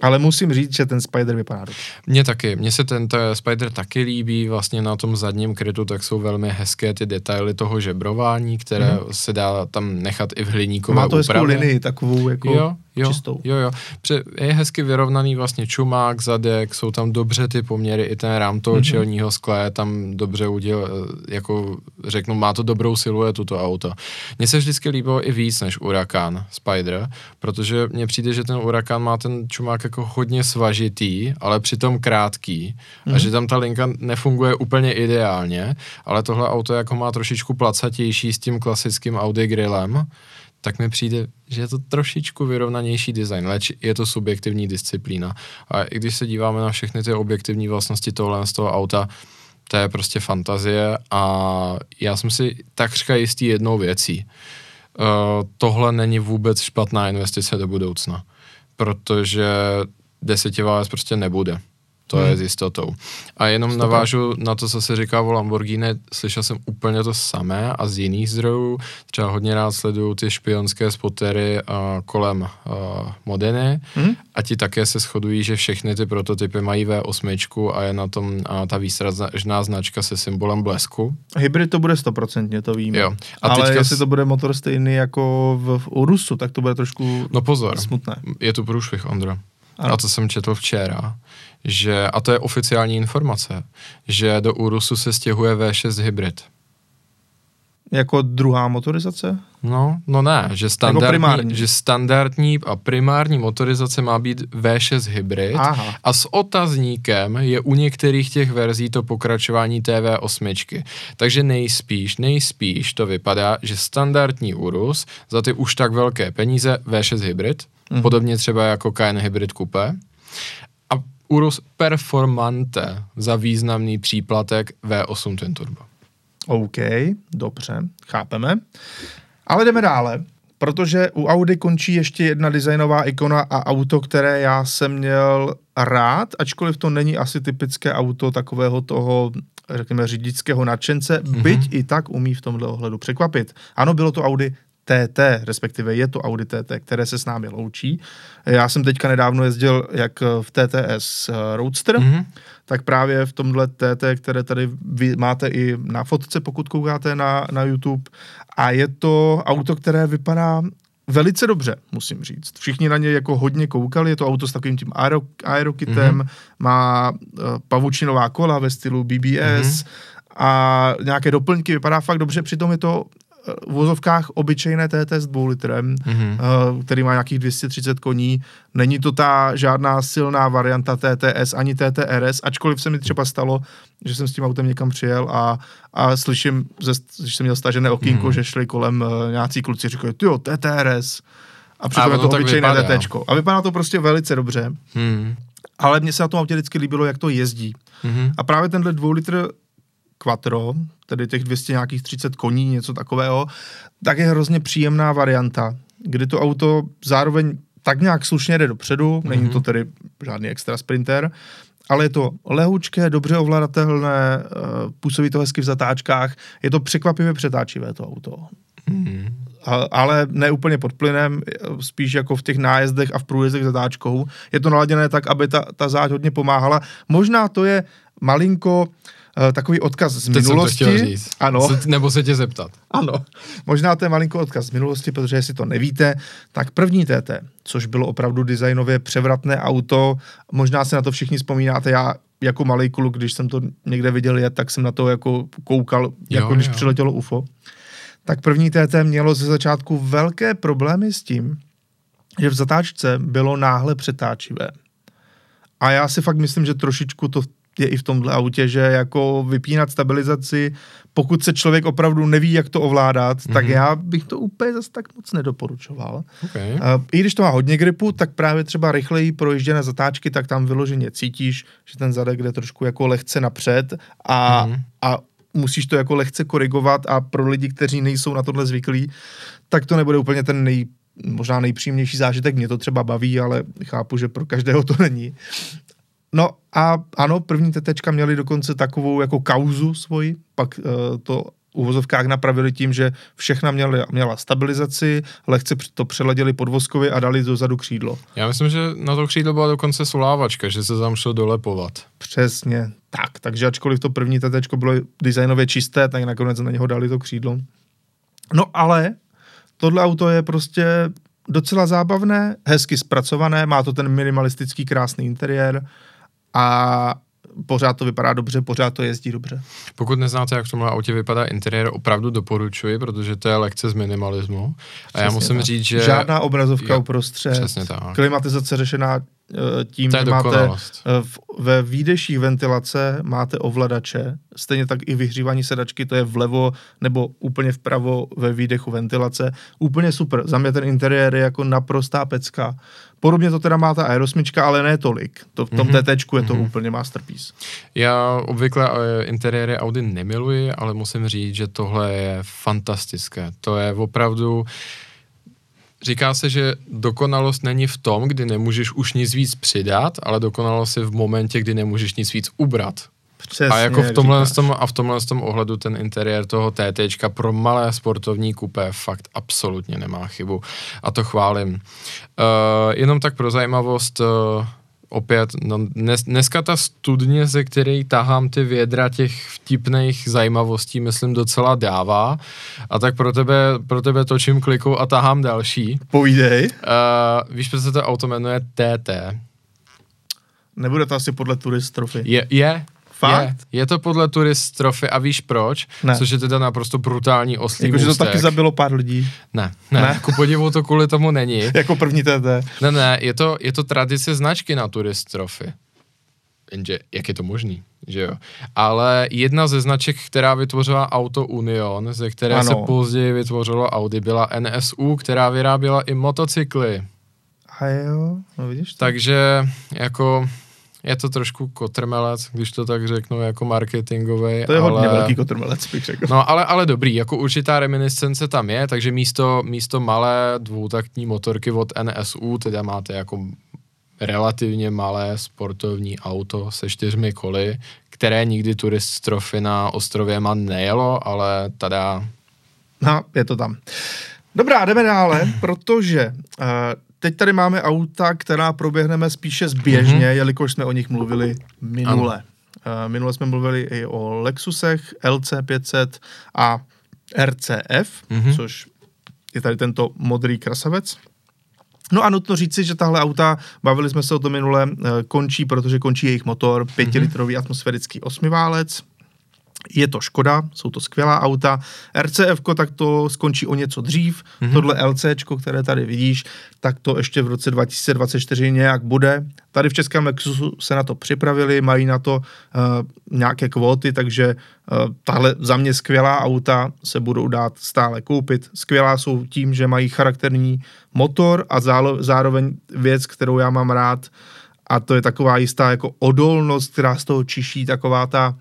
Ale musím říct, že ten Spider vypadá dobře. Mně taky, mně se ten Spider taky líbí, vlastně na tom zadním krytu tak jsou velmi hezké ty detaily toho žebrování, které mm. se dá tam nechat i v hliníkové Má to hezkou linii, takovou jako jo, jo, čistou. Jo, jo. Pře- je hezky vyrovnaný vlastně čumák, zadek, jsou tam dobře ty poměry, i ten rám toho mm-hmm. čelního skle tam dobře uděl, jako řeknu, má to dobrou siluetu to auto. Mně se vždycky líbilo i víc než Huracan Spider, protože mně přijde, že ten Huracan má ten čumák jako hodně svažitý, ale přitom krátký mm-hmm. a mhm. že tam ta linka nefunguje úplně ideálně, ale tohle auto jako má trošičku placatější s tím klasickým Audi grillem, tak mi přijde, že je to trošičku vyrovnanější design, leč je to subjektivní disciplína. A i když se díváme na všechny ty objektivní vlastnosti tohle z toho auta, to je prostě fantazie a já jsem si takřka jistý jednou věcí. Uh, tohle není vůbec špatná investice do budoucna, protože desetiválec prostě nebude. To hmm. je s jistotou. A jenom Stopa. navážu na to, co se říká o Lamborghini, slyšel jsem úplně to samé a z jiných zdrojů. Třeba hodně rád sleduju ty špionské spotery uh, kolem uh, Modeny hmm. a ti také se shodují, že všechny ty prototypy mají V8 a je na tom uh, ta výsražná značka se symbolem blesku. Hybrid to bude stoprocentně, to víme. Jo. A Ale teďka jestli to bude motor stejný jako v, v Urusu, tak to bude trošku no pozor, smutné. Je to průšvih, Ondra. Ano. A to jsem četl včera, že, a to je oficiální informace, že do Urusu se stěhuje V6 hybrid. Jako druhá motorizace? No, no ne, že standardní, že standardní a primární motorizace má být V6 hybrid Aha. a s otazníkem je u některých těch verzí to pokračování TV8. Takže nejspíš, nejspíš to vypadá, že standardní Urus za ty už tak velké peníze V6 hybrid, mm. podobně třeba jako Cayenne Hybrid Coupe, Urus Performante za významný příplatek V8 Twin Turbo. OK, dobře, chápeme. Ale jdeme dále, protože u Audi končí ještě jedna designová ikona a auto, které já jsem měl rád, ačkoliv to není asi typické auto takového toho řekněme, řidičského nadšence, mm-hmm. byť i tak umí v tomhle ohledu překvapit. Ano, bylo to Audi TT, respektive je to Audi TT, které se s námi loučí. Já jsem teďka nedávno jezdil jak v TTS Roadster, mm-hmm. tak právě v tomhle TT, které tady vy máte i na fotce, pokud koukáte na, na YouTube. A je to auto, které vypadá velice dobře, musím říct. Všichni na ně jako hodně koukali, je to auto s takovým tím aero, aerokitem, mm-hmm. má uh, pavučinová kola ve stylu BBS mm-hmm. a nějaké doplňky, vypadá fakt dobře, přitom je to v vozovkách obyčejné TT s dvou litrem, mm-hmm. který má nějakých 230 koní. Není to ta žádná silná varianta TTS ani TTRS, ačkoliv se mi třeba stalo, že jsem s tím autem někam přijel a, a slyším, že jsem měl stažené okýnko, mm-hmm. že šli kolem uh, nějací kluci, říkají, ty jo, TTRS. A přitom A je to obyčejné. DT. A vypadá to prostě velice dobře. Hmm. Ale mně se na tom autě vždycky líbilo, jak to jezdí. Mhm. A právě tenhle dvou litr Quattro, tedy těch 200 nějakých 30 koní, něco takového, tak je hrozně příjemná varianta, kdy to auto zároveň tak nějak slušně jde dopředu, mm-hmm. není to tedy žádný extra sprinter, ale je to lehučké, dobře ovladatelné, eh, působí to hezky v zatáčkách, je to překvapivě přetáčivé to auto. Mhm. A, ale ne úplně pod plynem, spíš jako v těch nájezdech a v průjezdech zatáčkou. Je to naladěné tak, aby ta, ta záď hodně pomáhala. Možná to je malinko uh, takový odkaz z Teď jsem to minulosti. chtěl říct. Ano. Se, nebo se tě zeptat. Ano, možná to je malinko odkaz z minulosti, protože jestli to nevíte, tak první TT, což bylo opravdu designově převratné auto, možná se na to všichni vzpomínáte, já jako malý kluk, když jsem to někde viděl jet, tak jsem na to jako koukal, jako Jo, když jo. přiletělo UFO. Tak první TT mělo ze začátku velké problémy s tím, že v zatáčce bylo náhle přetáčivé. A já si fakt myslím, že trošičku to je i v tomhle autě, že jako vypínat stabilizaci, pokud se člověk opravdu neví, jak to ovládat, mm-hmm. tak Mhm. já bych to úplně zase tak moc nedoporučoval. Okay. Uh, I když to má hodně gripu, tak právě třeba rychleji projížděné zatáčky, tak tam vyloženě cítíš, že ten zadek jde trošku jako lehce napřed a, Mhm. mm. a musíš to jako lehce korigovat a pro lidi, kteří nejsou na tohle zvyklí, tak to nebude úplně ten nej, možná nejpříjemnější zážitek. Mě to třeba baví, ale chápu, že pro každého to není. No a ano, první tetečka měli dokonce takovou jako kauzu svoji, pak uh, to u vozovkách napravili tím, že všechna měla, měla stabilizaci, lehce to přeladili podvozkovi a dali dozadu křídlo. Já myslím, že na to křídlo byla dokonce solávačka, že se tam šlo dolepovat. Přesně tak. Takže ačkoliv to první tetečko bylo designově čisté, tak nakonec na něho dali to křídlo. No ale tohle auto je prostě docela zábavné, hezky zpracované, má to ten minimalistický krásný interiér a pořád to vypadá dobře, pořád to jezdí dobře. Pokud neznáte, jak v tomhle autě vypadá interiér, opravdu doporučuji, protože to je lekce z minimalismu. A já Přesně musím tak. říct, že... Žádná obrazovka Jo, uprostřed, Přesně tak. klimatizace řešená eh, tím, že máte eh, v, ve výdeších ventilace máte ovladače, stejně tak i vyhřívání sedačky, to je vlevo nebo úplně vpravo ve výdechu ventilace. Úplně super. Za mě ten interiér je jako naprostá pecka. Podobně to teda má ta aerosmička, ale ne tolik. To v tom Mhm. mm-hmm. TTčku je to mm-hmm. úplně masterpiece. Já obvykle eh, interiéry Audi nemiluji, ale musím říct, že tohle je fantastické. To je opravdu... Říká se, že dokonalost není v tom, kdy nemůžeš už nic víc přidat, ale dokonalost je v momentě, kdy nemůžeš nic víc ubrat. Přesně, a jako v tomhle, tom, a v tomhle tom ohledu ten interiér toho TT pro malé sportovní kupé fakt absolutně nemá chybu. A to chválím. Uh, jenom tak pro zajímavost, uh, opět, no, dnes, dneska ta studně, ze které tahám ty vědra těch vtipných zajímavostí, myslím, docela dává. A tak pro tebe, pro tebe točím klikou a tahám další. Povídej. Uh, víš, proč se to auto jmenuje TT? Nebude to asi podle turist trofy. Je, je, Fakt? Je, je to podle turist trofy a víš proč? Ne. Což je teda naprosto brutální oslý Jakože to taky zabilo pár lidí. Ne, ne, Ne? ku podivu to kvůli tomu není. Jako první TT. Ne, ne, je to, je to tradice značky na turist trofy. Jenže, jak je to možný, že jo? Ale jedna ze značek, která vytvořila auto Union, ze které Ano. se později vytvořilo Audi, byla NSU, která vyráběla i motocykly. A jo, no vidíš to. Takže jako je to trošku kotrmelec, když to tak řeknu, jako marketingový. To je ale... hodně velký kotrmelec, bych řekl. No, ale, ale dobrý, jako určitá reminiscence tam je, takže místo, místo malé dvoutaktní motorky od NSU, teda máte jako relativně malé sportovní auto se čtyřmi koly, které nikdy turist trofy na ostrově Man nejelo, ale tada No, je to tam. Dobrá, jdeme dále, protože uh, teď tady máme auta, která proběhneme spíše zběžně, Mhm. mm-hmm. jelikož jsme o nich mluvili minule. Uh, minule jsme mluvili i o Lexusech, LC500 a RCF, Mhm. mm-hmm. což je tady tento modrý krasavec. No a nutno říci, že tahle auta, bavili jsme se o tom minule, eh, končí, protože končí jejich motor, pětilitrový atmosférický osmiválec. Je to Škoda, jsou to skvělá auta. RCF, tak to skončí o něco dřív. Mm-hmm. Tohle LC, které tady vidíš, tak to ještě v roce 2024 nějak bude. tady v Českém Lexusu se na to připravili, mají na to uh, nějaké kvóty, takže uh, tahle za mě skvělá auta se budou dát stále koupit. Skvělá jsou tím, že mají charakterní motor a zálo, zároveň věc, kterou já mám rád, a to je taková jistá jako odolnost, která z toho čiší, taková ta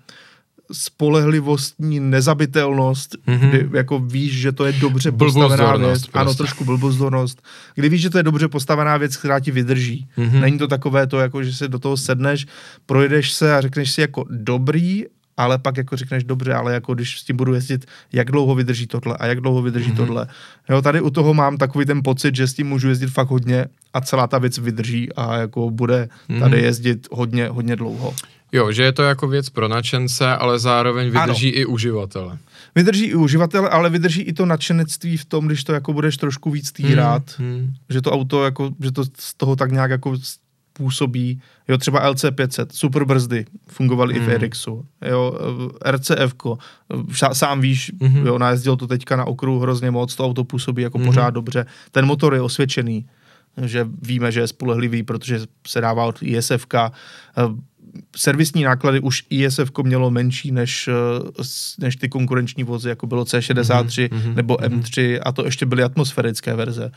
spolehlivostní nezabitelnost, mm-hmm. kdy jako víš, že to je dobře postavená věc. Prostě. Ano, trošku blbozdornost. Kdy víš, že to je dobře postavená věc, která ti vydrží. Mm-hmm. Není to takové to, jako že se do toho sedneš, projedeš se a řekneš si jako dobrý, ale pak jako řekneš dobře, ale jako když s tím budu jezdit, jak dlouho vydrží tohle a jak dlouho vydrží mm-hmm. tohle. Jo, tady u toho mám takový ten pocit, že s tím můžu jezdit fakt hodně a celá ta věc vydrží a jako bude tady mm-hmm. jezdit hodně, hodně dlouho. Jo, že je to jako věc pro nadšence, ale zároveň vydrží ano. i uživatele. Vydrží i uživatele, ale vydrží i to nadšenectví v tom, když to jako budeš trošku víc týrat, hmm, hmm. že to auto jako, že to z toho tak nějak jako působí, jo, třeba LC500, super brzdy, fungovaly hmm. i v Erixu, jo, RCF, sám víš, hmm. jo, najezdil to teďka na okruhu hrozně moc, to auto působí jako hmm. pořád dobře, ten motor je osvědčený, že víme, že je spolehlivý, protože se dává od ISFK, servisní náklady už ISF mělo menší než, eh, než ty konkurenční vozy, jako bylo C63 mm-hmm, nebo mm-hmm. M3 a to ještě byly atmosférické verze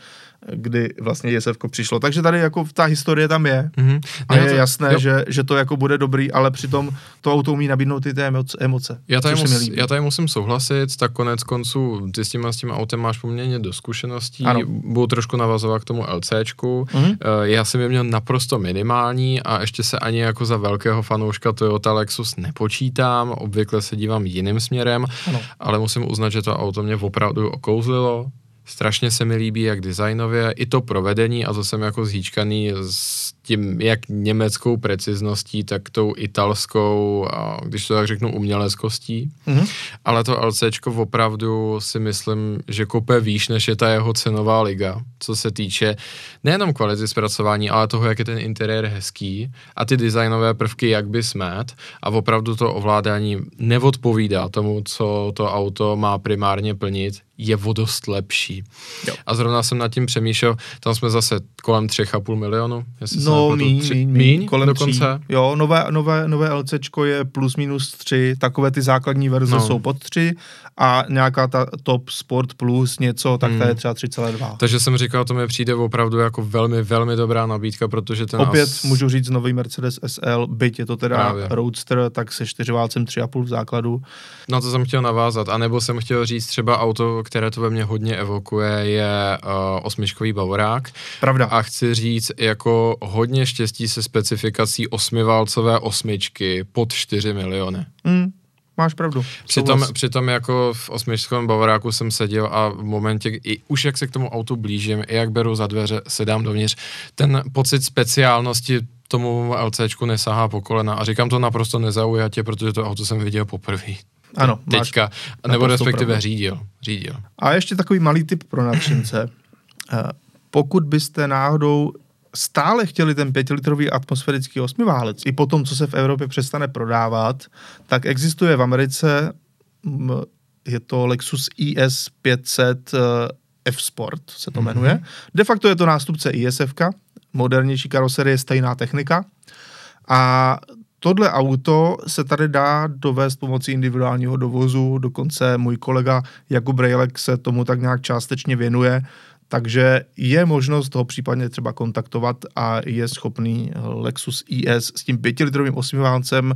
kdy vlastně JSF přišlo. Takže tady jako ta historie tam je mm-hmm. a je to, jasné, že, že to jako bude dobrý, ale přitom to auto umí nabídnout ty ty emoce. Já tady, mus, já tady musím souhlasit, tak konec konců ty s tím, s tím autem máš poměrně do zkušeností, ano. budu trošku navazovat k tomu LCčku. Mm-hmm. Já jsem je měl naprosto minimální a ještě se ani jako za velkého fanouška Toyota Lexus nepočítám, obvykle se dívám jiným směrem, ano. ale musím uznat, že to auto mě opravdu okouzlilo, Strašně se mi líbí jak designově, i to provedení a to jsem jako zhýčkaný s tím jak německou precizností, tak tou italskou, a když to tak řeknu, uměleckostí. Mm-hmm. Ale to LCčko opravdu si myslím, že kope výš, než je ta jeho cenová liga, co se týče nejenom kvality zpracování, ale toho, jak je ten interiér hezký a ty designové prvky, jak by smet a opravdu to ovládání neodpovídá tomu, co to auto má primárně plnit, je vodost lepší. Jo. A zrovna jsem nad tím přemýšlel, tam jsme zase kolem 3,5 milionu, jestli No, míň, tři, míň, míň, kolem dokonce. Tří. Jo, nové, nové, nové LCčko je plus minus 3, takové ty základní verze no. jsou pod 3 a nějaká ta top sport plus něco, tak hmm. to je třeba 3,2. Takže jsem říkal, to mi přijde opravdu jako velmi, velmi dobrá nabídka, protože ten Opět as... můžu říct nový Mercedes SL, byť je to teda Právě. Roadster, tak se čtyřválcem 3,5 v základu. Na to jsem chtěl navázat, anebo jsem chtěl říct třeba auto, které to ve mně hodně evokuje, je uh, osmičkový Bavorák. Pravda. A chci říct, jako hodně štěstí se specifikací osmiválcové osmičky pod 4 miliony. Mm. Máš pravdu. Přitom, přitom jako v osmičkovém Bavoráku jsem seděl a v momentě, i už jak se k tomu autu blížím, i jak beru za dveře, sedám dovnitř, ten pocit speciálnosti tomu LCčku nesahá po kolena a říkám to naprosto nezaujatě, protože to auto jsem viděl poprvé. Ano, teďka, nebo respektive řídil, řídil. A ještě takový malý tip pro nadšence. Eh, pokud byste náhodou stále chtěli ten pětilitrový atmosférický osmiválec, i po tom, co se v Evropě přestane prodávat, tak existuje v Americe, je to Lexus IS 500 F Sport, se to jmenuje. Mm-hmm. De facto je to nástupce ISF, modernější karoserie, stejná technika. A tohle auto se tady dá dovést pomocí individuálního dovozu, dokonce můj kolega Jakub Rejlek se tomu tak nějak částečně věnuje, takže je možnost ho případně třeba kontaktovat a je schopný Lexus IS s tím pětilitrovým osmiválcem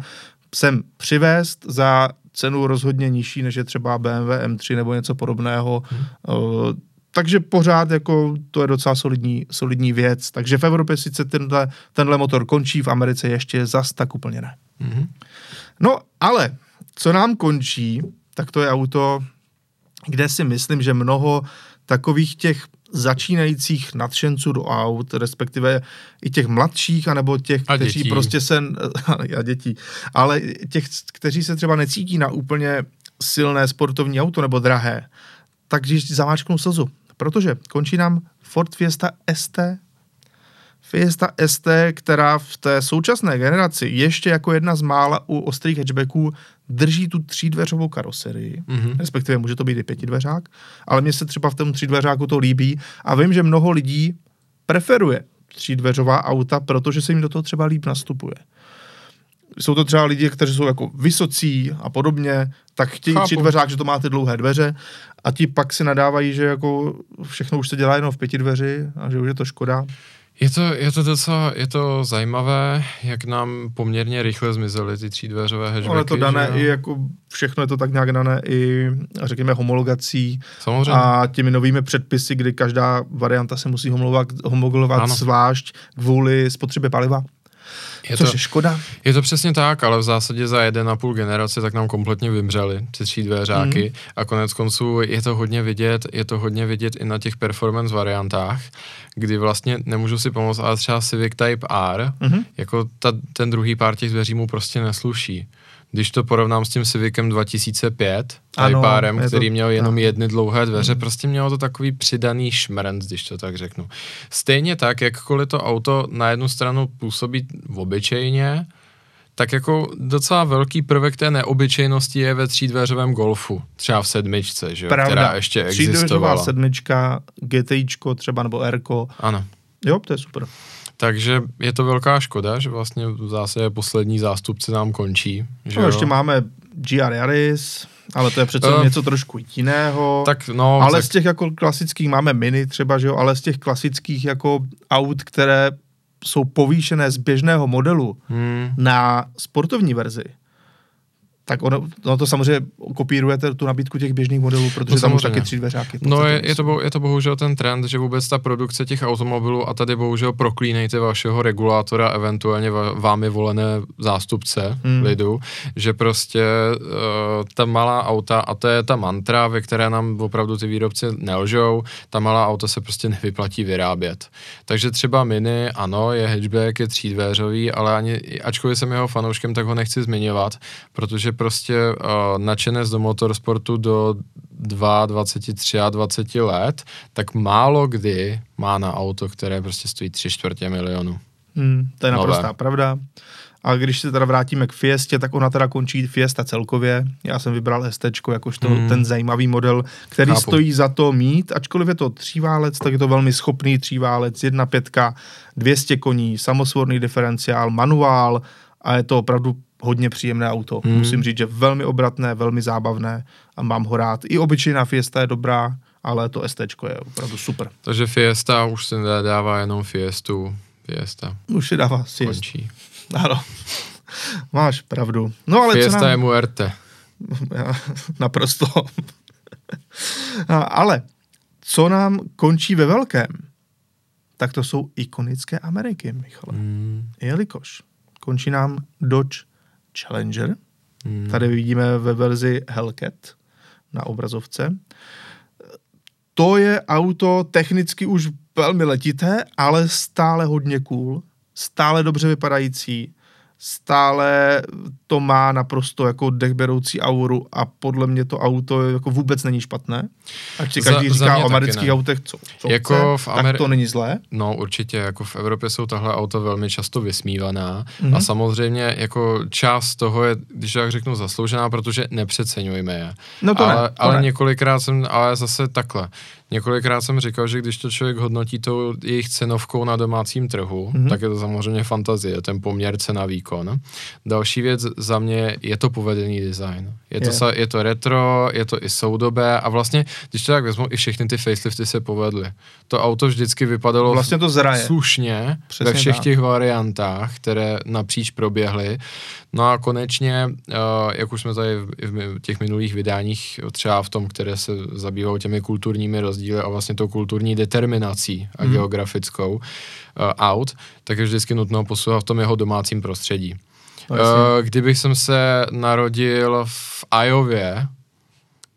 sem přivést za cenu rozhodně nižší, než je třeba BMW M3 nebo něco podobného. Hmm. Takže pořád jako to je docela solidní, solidní věc. Takže v Evropě sice tenhle, tenhle motor končí, v Americe ještě zas tak úplně ne. Hmm. No ale, co nám končí, tak to je auto, kde si myslím, že mnoho takových těch začínajících nadšenců do aut, respektive i těch mladších, anebo těch, a kteří dětí. prostě se, a dětí, ale těch, kteří se třeba necítí na úplně silné sportovní auto nebo drahé, takže zamáčknou slzu, protože končí nám Ford Fiesta ST, Fiesta ST, která v té současné generaci ještě jako jedna z mála u ostrých hatchbacků drží tu třídveřovou karoserii, mm-hmm. respektive může to být i pětidveřák, ale mně se třeba v tom třídveřáku to líbí a vím, že mnoho lidí preferuje třídveřová auta, protože se jim do toho třeba líp nastupuje. Jsou to třeba lidi, kteří jsou jako vysocí a podobně, tak chtějí Chápu. třídveřák, že to má ty dlouhé dveře a ti pak si nadávají, že jako všechno už se dělá jenom v pěti dveři a že už je to škoda. Je to, je to docela, je to zajímavé, jak nám poměrně rychle zmizely ty třídveřové hatchbacky. Ono je to dané i jako, všechno je to tak nějak dané i, řekněme, homologací Samozřejmě. a těmi novými předpisy, kdy každá varianta se musí homologovat, homologovat Ano. zvlášť kvůli spotřebě paliva, je, což to, je škoda. je to přesně tak, ale v zásadě za jeden a půl generace tak nám kompletně vymřely ty třídveřáky Mhm. a konec konců je to hodně vidět, je to hodně vidět i na těch performance variantách, kdy vlastně nemůžu si pomoct, ale třeba Civic Type R, Mhm. jako ta, ten druhý pár těch dveří mu prostě nesluší. Když to porovnám s tím Civicem 2005, Ano, Type Rem, je to který měl jenom tak. jedny dlouhé dveře, Mhm. prostě mělo to takový přidaný šmrnc, když to tak řeknu. Stejně tak, jakkoliv to auto na jednu stranu působí obyčejně, tak jako docela velký prvek té neobyčejnosti je ve třídveřovém golfu, třeba v sedmičce, že jo, Pravda. která ještě Třídveřová existovala. sedmička, GTIčko třeba nebo Rko, Ano. jo, to je super. Takže je to velká škoda, že vlastně v zásadě poslední zástupce nám končí. Že No, jo? ještě máme GR Yaris, ale to je přece Eh, něco trošku jiného. Tak no, ale tak, z těch jako klasických máme mini třeba, že jo, ale z těch klasických jako aut, které jsou povýšené z běžného modelu hmm, na sportovní verzi, tak ono, ono to samozřejmě kopírujete tu nabídku těch běžných modelů, protože No tam už samozřejmě. taky tři dveřáky. No je, je, to, jsou. bo- je to bohužel ten trend, že vůbec ta produkce těch automobilů a tady bohužel proklínejte vašeho regulátora, eventuálně vámi volené zástupce Hmm. lidu, že prostě uh, ta malá auta, a to je ta mantra, ve které nám opravdu ty výrobci nelžou, ta malá auta se prostě nevyplatí vyrábět. Takže třeba Mini, ano, je hatchback, je třídvéřový, ale ani, ačkoliv jsem jeho fanouškem, tak ho nechci zmiňovat, protože prostě uh, nadšenec do motorsportu do 2, 23 a 20 let, tak málo kdy má na auto, které prostě stojí 3 čtvrtě milionu. Hmm, to je Nové. naprostá pravda. A když se teda vrátíme k Fiestě, tak ona teda končí Fiesta celkově. Já jsem vybral ST jakožto Hmm. ten zajímavý model, který Chápu. stojí za to mít, ačkoliv je to tříválec, tak je to velmi schopný tříválec, 1.5, 200 koní, samosvorný diferenciál, manuál a je to opravdu hodně příjemné auto. Hmm. Musím říct, že velmi obratné, velmi zábavné a mám ho rád. I obyčejná Fiesta je dobrá, ale to ST je opravdu super. Takže Fiesta už se nedává jenom Fiestu, Fiesta Už si dává si končí. Ano. Máš pravdu. No ale Fiesta co nám... je muerte. Já, naprosto. A, ale co nám končí ve velkém, tak to jsou ikonické Ameriky, Michale. Hmm, Jelikož končí nám Dodge Challenger, hmm. tady vidíme ve verzi Hellcat na obrazovce. To je auto technicky už velmi letité, ale stále hodně cool, stále dobře vypadající, stále to má naprosto jako dechberoucí auru a podle mě to auto jako vůbec není špatné. Ať si Za- každý za říká mě o amerických ne. autech, co, co Jako chce, v tak Ameri- to není zlé. No určitě, jako v Evropě jsou tahle auta velmi často vysmívaná Mhm. a samozřejmě jako část toho je, když tak řeknu, zasloužená, protože nepřeceňujme je. No to ale, ne, to ale ne. několikrát jsem, ale zase takhle, několikrát jsem říkal, že když to člověk hodnotí tou jejich cenovkou na domácím trhu, Mhm. tak je to samozřejmě fantazie, ten poměr cena výkon. Další věc za mě je to povedený design. Je to, Je. sa, je to retro, je to i soudobé a vlastně, když to tak vezmu, i všechny ty facelifty se povedly. To auto vždycky vypadalo Vlastně to zraje. slušně Přesně ve všech tak. těch variantách, které napříč proběhly. No a konečně, uh, jak už jsme tady v, těch minulých vydáních, třeba v tom, které se zabývají těmi kulturními rozdíly a vlastně tou kulturní determinací a Mhm. geografickou uh, aut, tak je vždycky nutno posouvat v tom jeho domácím prostředí. No. Uh, kdybych jsem se narodil v Ajově,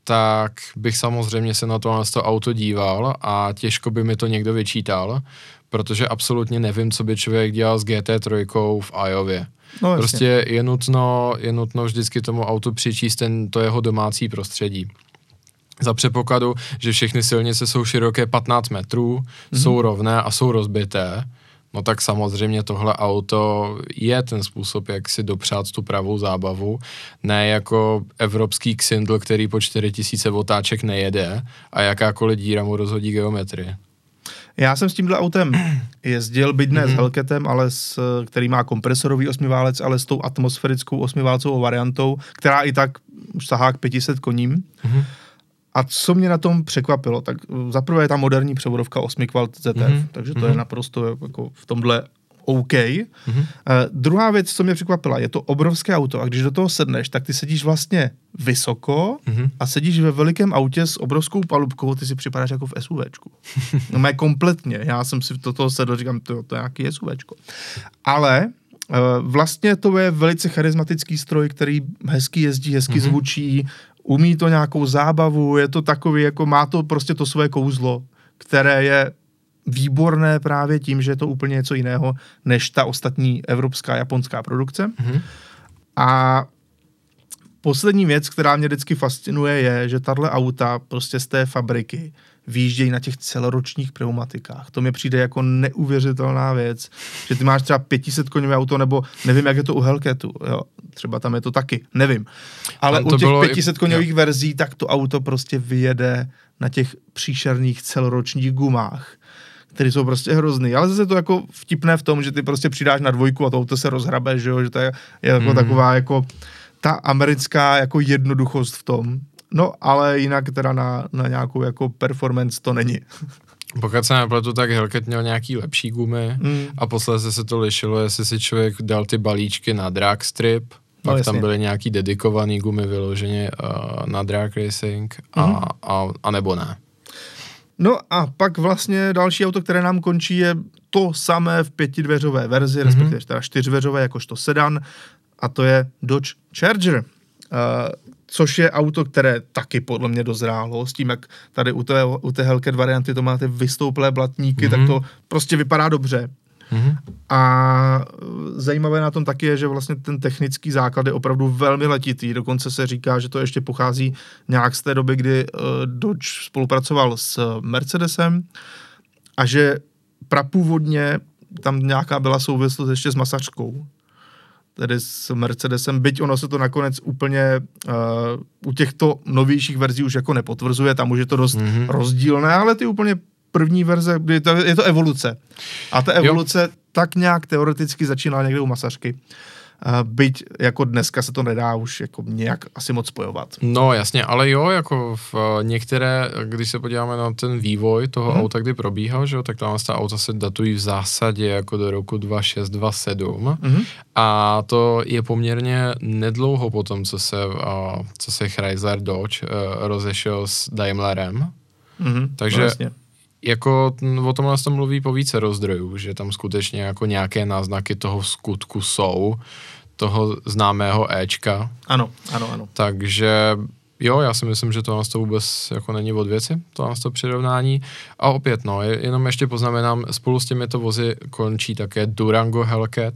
tak bych samozřejmě se na to, na to auto díval a těžko by mi to někdo vyčítal, protože absolutně nevím, co by člověk dělal s GT3 v Ajově. no, jasně. Prostě je nutno, je nutno vždycky tomu autu přičíst ten, to jeho domácí prostředí. Za předpokladu, že všechny silnice jsou široké 15 metrů, Mhm. mm-hmm. jsou rovné a jsou rozbité, no tak samozřejmě tohle auto je ten způsob, jak si dopřát tu pravou zábavu, ne jako evropský Xindl, který po 4000 otáček nejede a jakákoliv díra mu rozhodí geometrii. Já jsem s tímhle autem jezdil, byť ne mm-hmm. s Hellcatem, ale s, který má kompresorový osmiválec, ale s tou atmosférickou osmiválcovou variantou, která i tak už sahá k 500 koním. Mm-hmm. A co mě na tom překvapilo, tak zaprvé je ta moderní převodovka 8 kvalt ZF, mm-hmm. takže to mm-hmm. je naprosto jako v tomhle OK. Mm-hmm. Uh, druhá věc, co mě překvapila, je to obrovské auto a když do toho sedneš, tak ty sedíš vlastně vysoko mm-hmm. a sedíš ve velikém autě s obrovskou palubkou, ty si připadáš jako v SUVčku. No mé kompletně, já jsem si do toho sedl, říkám, to, to je nějaký SUVčko. Ale uh, vlastně to je velice charismatický stroj, který hezky jezdí, hezky mm-hmm. zvučí, umí to nějakou zábavu, je to takový, jako má to prostě to své kouzlo, které je výborné právě tím, že je to úplně něco jiného než ta ostatní evropská japonská produkce. Mm-hmm. A poslední věc, která mě vždycky fascinuje, je, že tahle auta prostě z té fabriky výjíždějí na těch celoročních pneumatikách. To mi přijde jako neuvěřitelná věc, že ty máš třeba 500 koňové auto, nebo nevím, jak je to u Hellcatu, jo. třeba tam je to taky, nevím. Ale u těch 500 i... koňových verzí, tak to auto prostě vyjede na těch příšerných celoročních gumách které jsou prostě hrozný. Ale zase to jako vtipné v tom, že ty prostě přidáš na dvojku a to auto se rozhrabe, že jo, že to je, je jako mm. taková jako ta americká jako jednoduchost v tom. No, ale jinak teda na, na nějakou jako performance to není. Pokud se nepletu, tak Hellcat měl nějaký lepší gumy mm. a posledně se to lišilo, jestli si člověk dal ty balíčky na drag strip, no, pak jasně. tam byly nějaký dedikovaný gumy vyloženě uh, na drag racing a, mm. a, a nebo ne. No a pak vlastně další auto, které nám končí, je to samé v pětidveřové verzi, mm-hmm. respektive teda čtyřdveřové, jakožto sedan, a to je Dodge Charger. Uh, což je auto, které taky podle mě dozrálo, s tím, jak tady u té, u té Hellcat varianty to máte vystouplé blatníky, mm-hmm. tak to prostě vypadá dobře. Mm-hmm. A zajímavé na tom taky je, že vlastně ten technický základ je opravdu velmi letitý. Dokonce se říká, že to ještě pochází nějak z té doby, kdy uh, Dodge spolupracoval s Mercedesem a že prapůvodně tam nějaká byla souvislost ještě s masačkou tedy s Mercedesem, byť ono se to nakonec úplně uh, u těchto novějších verzí už jako nepotvrzuje, tam už je to dost mm-hmm. rozdílné, ale ty úplně první verze, kdy to, je to evoluce. A ta evoluce jo. tak nějak teoreticky začínala někde u masařky. Byť jako dneska se to nedá už jako nějak asi moc spojovat. No jasně, ale jo, jako v uh, některé, když se podíváme na ten vývoj toho hmm. auta, kdy probíhal, že jo, tak tam ta auta se datují v zásadě jako do roku 2627 hmm. a to je poměrně nedlouho potom, co se, uh, co se Chrysler Dodge uh, rozešel s Daimlerem. Mm-hmm, Takže no jako o tomhle se mluví po více rozdrojů, že tam skutečně jako nějaké náznaky toho skutku jsou, toho známého Ečka. Ano, ano, ano. Takže jo, já si myslím, že to to vůbec jako není od věci, to to přirovnání. A opět, no, jenom ještě poznamenám, spolu s těmito vozy končí také Durango Hellcat.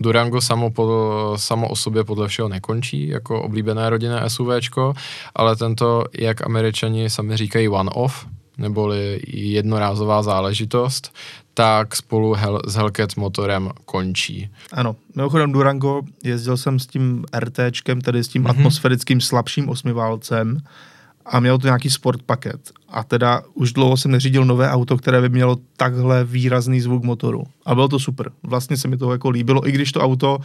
Durango samo, po, samo o sobě podle všeho nekončí jako oblíbené rodinné SUVčko, ale tento, jak američani sami říkají, one-off, neboli jednorázová záležitost, tak spolu hel, s Hellcat motorem končí. Ano, mimochodem Durango, jezdil jsem s tím RTčkem, tedy s tím mm-hmm. atmosférickým slabším osmiválcem a měl to nějaký sport paket. A teda už dlouho jsem neřídil nové auto, které by mělo takhle výrazný zvuk motoru. A bylo to super. Vlastně se mi to jako líbilo, i když to auto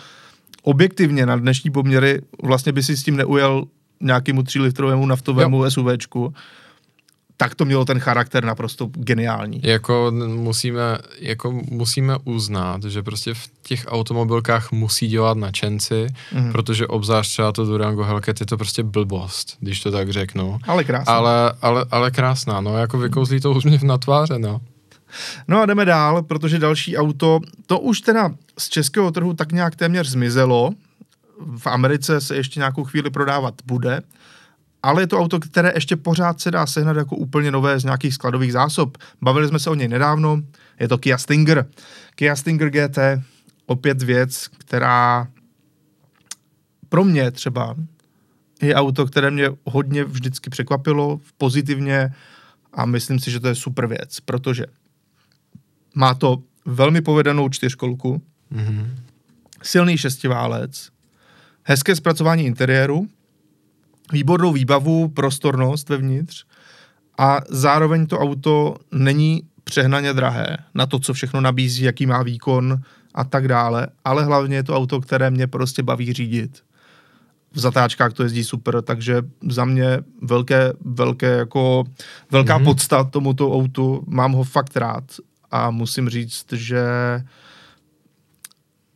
objektivně na dnešní poměry vlastně by si s tím neujel nějakému 3 litrovému naftovému jo. SUVčku tak to mělo ten charakter naprosto geniální. Jako musíme, jako musíme uznat, že prostě v těch automobilkách musí dělat načenci, mm. protože obzvlášť třeba to Durango Hellcat je to prostě blbost, když to tak řeknu. Ale krásná. Ale, ale, ale krásná, no, jako vykouzlí to úsměv na tváře, no. No a jdeme dál, protože další auto, to už teda z českého trhu tak nějak téměř zmizelo, v Americe se ještě nějakou chvíli prodávat bude, ale je to auto, které ještě pořád se dá sehnat jako úplně nové z nějakých skladových zásob. Bavili jsme se o něj nedávno, je to Kia Stinger. Kia Stinger GT, opět věc, která pro mě třeba je auto, které mě hodně vždycky překvapilo pozitivně a myslím si, že to je super věc, protože má to velmi povedenou čtyřkolku, mm-hmm. silný šestiválec, hezké zpracování interiéru, výbornou výbavu, prostornost vevnitř a zároveň to auto není přehnaně drahé na to, co všechno nabízí, jaký má výkon a tak dále, ale hlavně je to auto, které mě prostě baví řídit. V zatáčkách to jezdí super, takže za mě velké, velké jako, velká mm-hmm. podsta tomuto autu, mám ho fakt rád a musím říct, že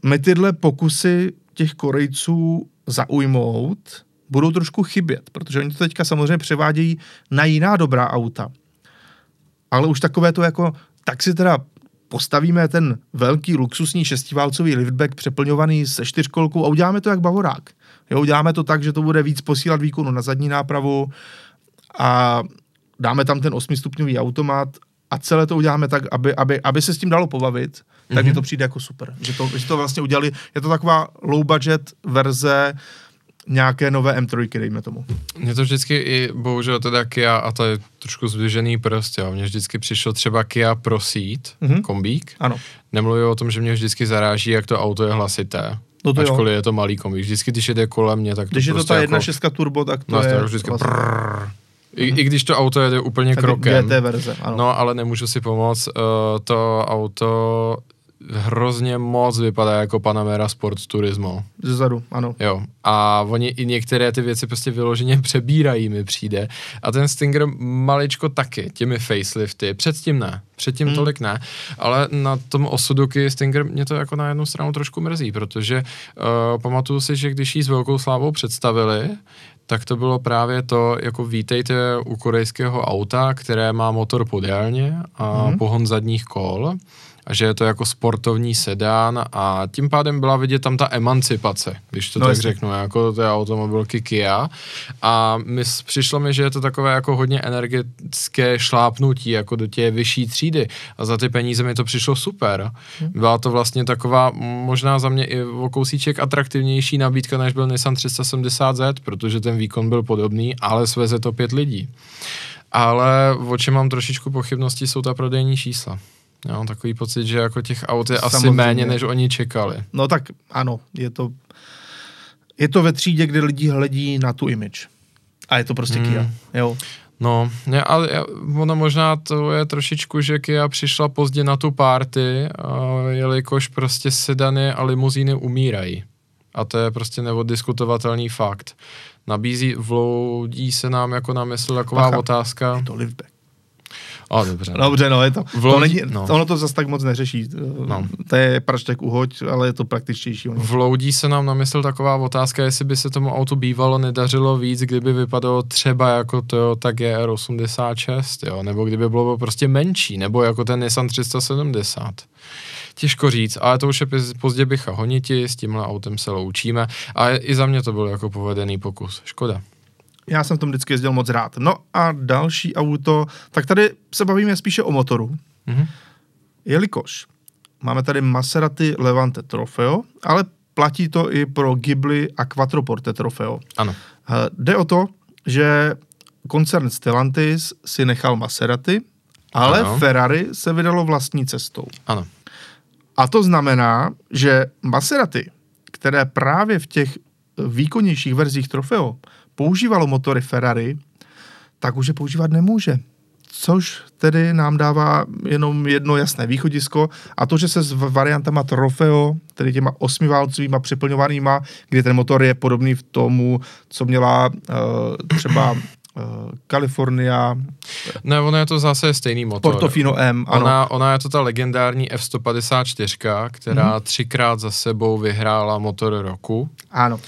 my tyhle pokusy těch Korejců zaujmout budou trošku chybět, protože oni to teďka samozřejmě převádějí na jiná dobrá auta. Ale už takové to jako, tak si teda postavíme ten velký luxusní šestiválcový liftback přeplňovaný se čtyřkolkou a uděláme to jak Bavorák. Jo, uděláme to tak, že to bude víc posílat výkonu na zadní nápravu a dáme tam ten osmistupňový automat a celé to uděláme tak, aby, aby, aby se s tím dalo pobavit, tak mm-hmm. mi to přijde jako super. Že to, že to vlastně udělali, je to taková low budget verze nějaké nové M3, dejme tomu. Mně to vždycky i, bohužel teda Kia, a to je trošku zdvižený prostě, jo. mně vždycky přišlo třeba Kia Proceed, mm-hmm. kombík. Ano. Nemluvím o tom, že mě vždycky zaráží, jak to auto je hlasité. No to Ačkoliv jo. je to malý kombík. Vždycky, když jede kolem mě, tak to Když je to prostě ta jako, 1.6 turbo, tak to no, je... to vždycky prrr, i, I když to auto jede úplně tak krokem. GT verze, ano. No, ale nemůžu si pomoct. Uh, to auto hrozně moc vypadá jako Panamera Sport Turismo. Zezadu, ano. Jo. A oni i některé ty věci prostě vyloženě přebírají, mi přijde. A ten Stinger maličko taky, těmi facelifty. Předtím ne, předtím hmm. tolik ne. Ale na tom osuduky Stinger mě to jako na jednu stranu trošku mrzí, protože uh, pamatuju si, že když jí s velkou slávou představili, tak to bylo právě to, jako vítejte u korejského auta, které má motor podélně a hmm. pohon zadních kol a že je to jako sportovní sedán a tím pádem byla vidět tam ta emancipace, když to no tak jestli. řeknu, jako té automobilky Kia a my, přišlo mi, že je to takové jako hodně energetické šlápnutí jako do těch vyšší třídy a za ty peníze mi to přišlo super. Hmm. Byla to vlastně taková možná za mě i o kousíček atraktivnější nabídka, než byl Nissan 370Z, protože ten výkon byl podobný, ale sveze to pět lidí. Ale o čem mám trošičku pochybnosti, jsou ta prodejní čísla. Já mám takový pocit, že jako těch aut je Samozřejmě. asi méně, než oni čekali. No tak ano, je to, je to ve třídě, kde lidi hledí na tu image. A je to prostě hmm. Kia, jo. No, ne, ale ono možná to je trošičku, že Kia přišla pozdě na tu party, jelikož prostě sedany a limuzíny umírají. A to je prostě neoddiskutovatelný fakt. Nabízí, vloudí se nám jako na mysl taková Bacha, otázka. Je to liftback. A, dobře. No. Dobře, no, je to, to není, no. ono to zase tak moc neřeší. No. To je praštek uhoď, ale je to praktičtější. Vloudí se nám na mysl taková otázka, jestli by se tomu autu bývalo nedařilo víc, kdyby vypadalo třeba jako Toyota GR86, jo, nebo kdyby bylo prostě menší, nebo jako ten Nissan 370. Těžko říct, ale to už je pozdě bycha honiti, s tímhle autem se loučíme a i za mě to byl jako povedený pokus. Škoda já jsem v tom vždycky jezdil moc rád. No a další auto, tak tady se bavíme spíše o motoru. Mm-hmm. Jelikož máme tady Maserati Levante Trofeo, ale platí to i pro Ghibli a Quattroporte Trofeo. Ano. Eh, jde o to, že koncern Stellantis si nechal Maserati, ale ano. Ferrari se vydalo vlastní cestou. Ano. A to znamená, že Maserati, které právě v těch výkonnějších verzích Trofeo používalo motory Ferrari, tak už je používat nemůže. Což tedy nám dává jenom jedno jasné východisko a to, že se s variantama Trofeo, tedy těma osmiválcovýma přeplňovanýma, kde ten motor je podobný v tomu, co měla uh, třeba Uh, California. Ne, ono je to zase stejný motor. Portofino M, ano. Ona, ona je to ta legendární F-154, která mm-hmm. třikrát za sebou vyhrála motor roku. Ano. Uh,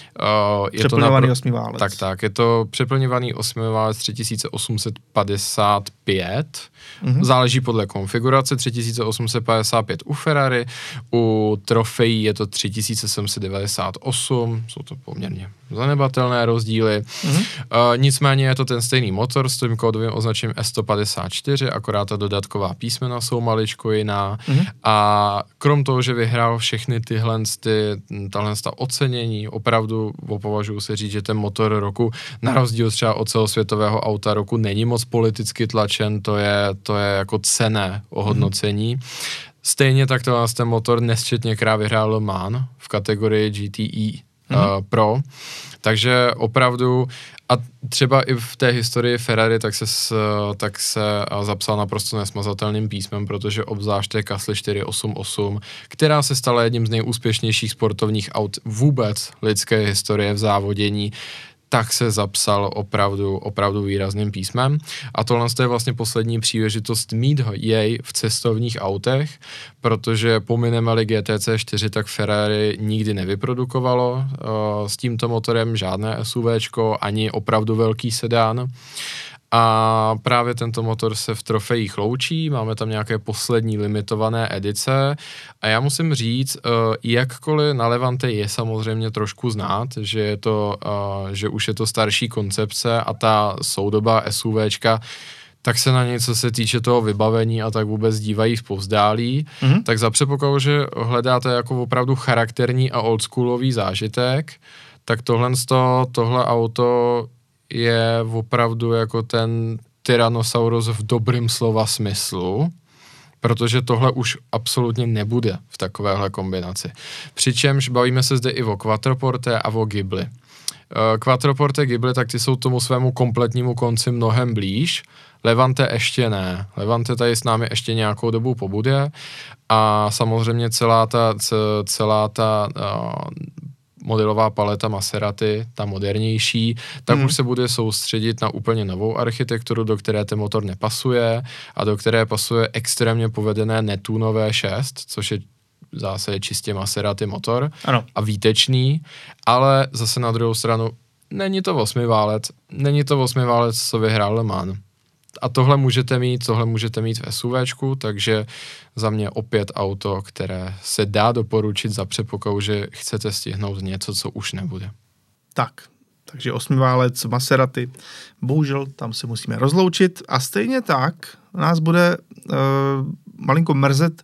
je přeplňovaný to napr- osmiválec. Tak, tak. Je to přeplňovaný osmiválec 3855. Mm-hmm. Záleží podle konfigurace. 3855 u Ferrari, u trofejí je to 3798. Jsou to poměrně zanebatelné rozdíly. Mm-hmm. Uh, nicméně je to ten stejný motor s tím kódovým označením S154, akorát ta dodatková písmena jsou maličko jiná. Mm-hmm. A krom toho, že vyhrál všechny tyhle, ty, tahle ocenění, opravdu považuji se říct, že ten motor roku, na rozdíl třeba od celosvětového auta roku, není moc politicky tlačen, to je, to je jako cené ohodnocení. Mm-hmm. Stejně tak to ten motor nesčetněkrát vyhrál Le Mans v kategorii GTE mm-hmm. uh, Pro. Takže opravdu, a třeba i v té historii Ferrari, tak se, tak se zapsal naprosto nesmazatelným písmem, protože obzvlášť té Kasly 488, která se stala jedním z nejúspěšnějších sportovních aut vůbec lidské historie v závodění, tak se zapsal opravdu, opravdu výrazným písmem. A tohle je vlastně poslední příležitost mít jej v cestovních autech, protože pomineme-li GTC 4, tak Ferrari nikdy nevyprodukovalo uh, s tímto motorem žádné SUVčko, ani opravdu velký sedán. A právě tento motor se v trofejích loučí, máme tam nějaké poslední limitované edice a já musím říct, eh, jakkoliv na Levante je samozřejmě trošku znát, že, je to, eh, že už je to starší koncepce a ta soudoba SUVčka tak se na něj, co se týče toho vybavení a tak vůbec dívají povzdálí, mm-hmm. tak za předpokladu, že hledáte jako opravdu charakterní a oldschoolový zážitek, tak tohle, tohle auto je opravdu jako ten Tyrannosaurus v dobrým slova smyslu, protože tohle už absolutně nebude v takovéhle kombinaci. Přičemž bavíme se zde i o Quattroporte a o Ghibli. Eh, Quattroporte Ghibli, tak ty jsou tomu svému kompletnímu konci mnohem blíž, Levante ještě ne. Levante tady s námi ještě nějakou dobu pobude a samozřejmě celá ta, celá ta uh, modelová paleta Maserati, ta modernější, tak hmm. už se bude soustředit na úplně novou architekturu, do které ten motor nepasuje a do které pasuje extrémně povedené Netunové 6, což je zase čistě Maserati motor ano. a výtečný, ale zase na druhou stranu není to osmiválec, není to osmiválec, co vyhrál Le Mans a tohle můžete mít, tohle můžete mít v SUVčku, takže za mě opět auto, které se dá doporučit za předpokladu, že chcete stihnout něco, co už nebude. Tak, takže osmiválec Maserati. Bohužel tam se musíme rozloučit a stejně tak nás bude uh, malinko mrzet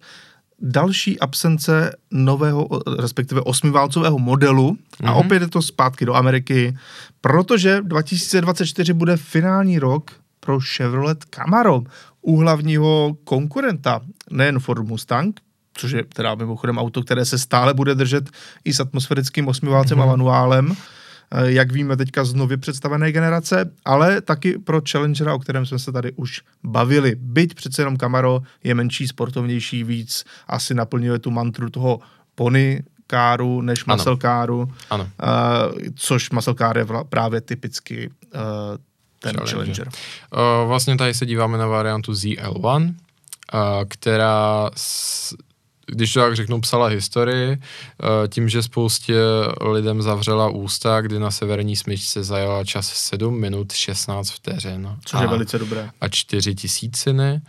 další absence nového, respektive osmiválcového modelu mm-hmm. a mhm. opět je to zpátky do Ameriky, protože 2024 bude finální rok pro Chevrolet Camaro, u hlavního konkurenta, nejen Ford Mustang, což je teda mimochodem auto, které se stále bude držet i s atmosférickým osmiválcem mm-hmm. a mhm. manuálem, eh, jak víme teďka z nově představené generace, ale taky pro Challengera, o kterém jsme se tady už bavili. Byť přece jenom Camaro je menší, sportovnější, víc asi naplňuje tu mantru toho pony káru než muscle káru, ano. Uh, což car je právě typicky uh, ten Challenger. Challenger. Uh, vlastně tady se díváme na variantu ZL1, uh, která s, když to tak řeknu, psala historii, uh, tím, že spoustě lidem zavřela ústa, kdy na severní smyčce zajala čas 7 minut 16 vteřin. Což a, je velice dobré. A 4 tisíciny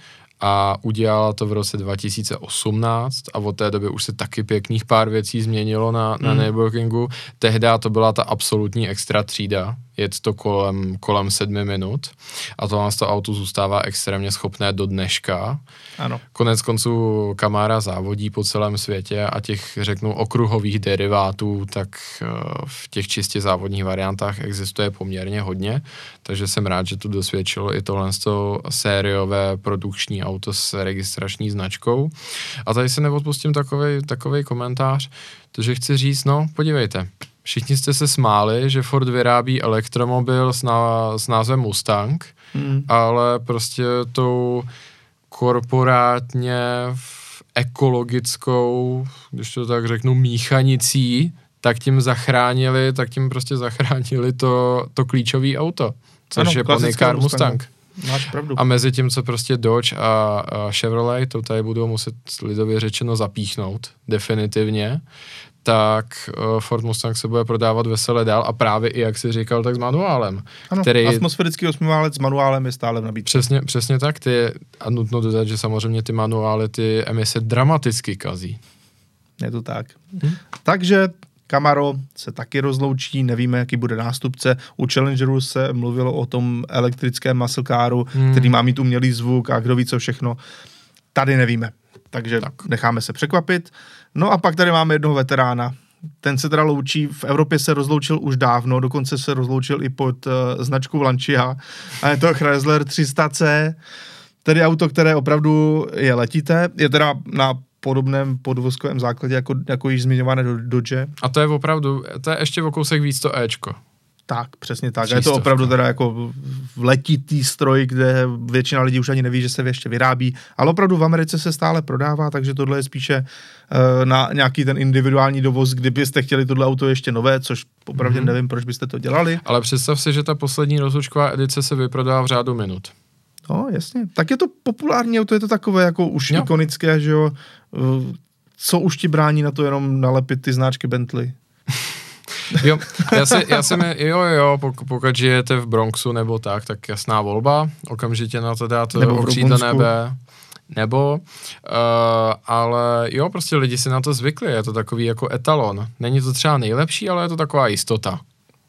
a udělala to v roce 2018 a od té doby už se taky pěkných pár věcí změnilo na, na mm. Nürburgringu. Tehdy to byla ta absolutní extra třída, jet to kolem, kolem sedmi minut a to nás to auto zůstává extrémně schopné do dneška. Ano. Konec konců Kamára závodí po celém světě a těch, řeknu, okruhových derivátů, tak eh, v těch čistě závodních variantách existuje poměrně hodně, takže jsem rád, že tu dosvědčilo i tohle sériové produkční auto s registrační značkou. A tady se neodpustím takový, takový komentář, takže chci říct, no podívejte, Všichni jste se smáli, že Ford vyrábí elektromobil s, ná, s názvem Mustang, hmm. ale prostě tou korporátně ekologickou, když to tak řeknu, míchanicí, tak tím zachránili, tak tím prostě zachránili to, to klíčové auto, což ano, je plný car Mustang. Máš pravdu. A mezi tím, co prostě Dodge a, a Chevrolet, to tady budou muset lidově řečeno zapíchnout, definitivně, tak uh, Ford Mustang se bude prodávat veselé dál a právě i, jak jsi říkal, tak s manuálem. Ano, který... atmosférický osmiválec s manuálem je stále v nabídce. Přesně, přesně tak, ty, a nutno dodat, že samozřejmě ty manuály ty emise dramaticky kazí. Je to tak. Hm? Takže Camaro se taky rozloučí, nevíme, jaký bude nástupce. U Challengeru se mluvilo o tom elektrickém muscle caru, hmm. který má mít umělý zvuk a kdo ví co všechno. Tady nevíme, takže tak. necháme se překvapit. No a pak tady máme jednoho veterána. Ten se teda loučí, v Evropě se rozloučil už dávno, dokonce se rozloučil i pod uh, značkou Lancia. A je to Chrysler 300C, tedy auto, které opravdu je letité. Je teda na podobném podvozkovém základě jako, jako již zmiňované Dodge. A to je opravdu, to je ještě o kousek víc to Ečko. Tak, přesně tak. A je to opravdu teda jako letitý stroj, kde většina lidí už ani neví, že se ještě vyrábí, ale opravdu v Americe se stále prodává, takže tohle je spíše uh, na nějaký ten individuální dovoz, kdybyste chtěli tohle auto ještě nové, což opravdu mm-hmm. nevím, proč byste to dělali. Ale představ si, že ta poslední rozlučková edice se vyprodá v řádu minut. No, jasně. Tak je to populární auto, je to takové jako už jo. ikonické, že jo. Uh, co už ti brání na to jenom nalepit ty značky Bentley? Jo, já si, já si mi, jo, jo, pokud, pokud žijete v Bronxu nebo tak, tak jasná volba, okamžitě na to dát okřídle nebe. Nebo, uh, ale jo, prostě lidi si na to zvykli, je to takový jako etalon. Není to třeba nejlepší, ale je to taková jistota.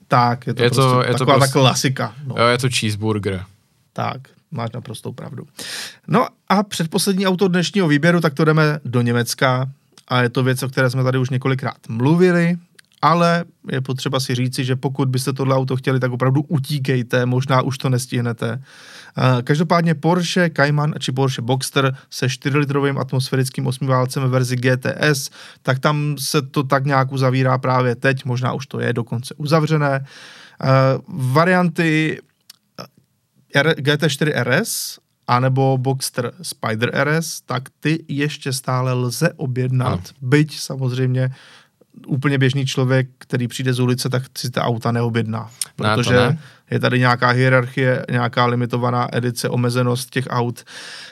Tak, je to, je prostě to, je taková to prostě, ta klasika. No. Jo, je to cheeseburger. Tak, máš naprostou pravdu. No a předposlední auto dnešního výběru, tak to jdeme do Německa a je to věc, o které jsme tady už několikrát mluvili, ale je potřeba si říci, že pokud byste tohle auto chtěli, tak opravdu utíkejte, možná už to nestihnete. Eh, každopádně Porsche Cayman či Porsche Boxster se 4-litrovým atmosférickým osmiválcem ve verzi GTS, tak tam se to tak nějak uzavírá právě teď, možná už to je dokonce uzavřené. Eh, varianty eh, GT4 RS anebo Boxster Spider RS, tak ty ještě stále lze objednat, ano. byť samozřejmě úplně běžný člověk, který přijde z ulice, tak si ta auta neobjedná. Protože ne, ne. Je tady nějaká hierarchie, nějaká limitovaná edice, omezenost těch aut.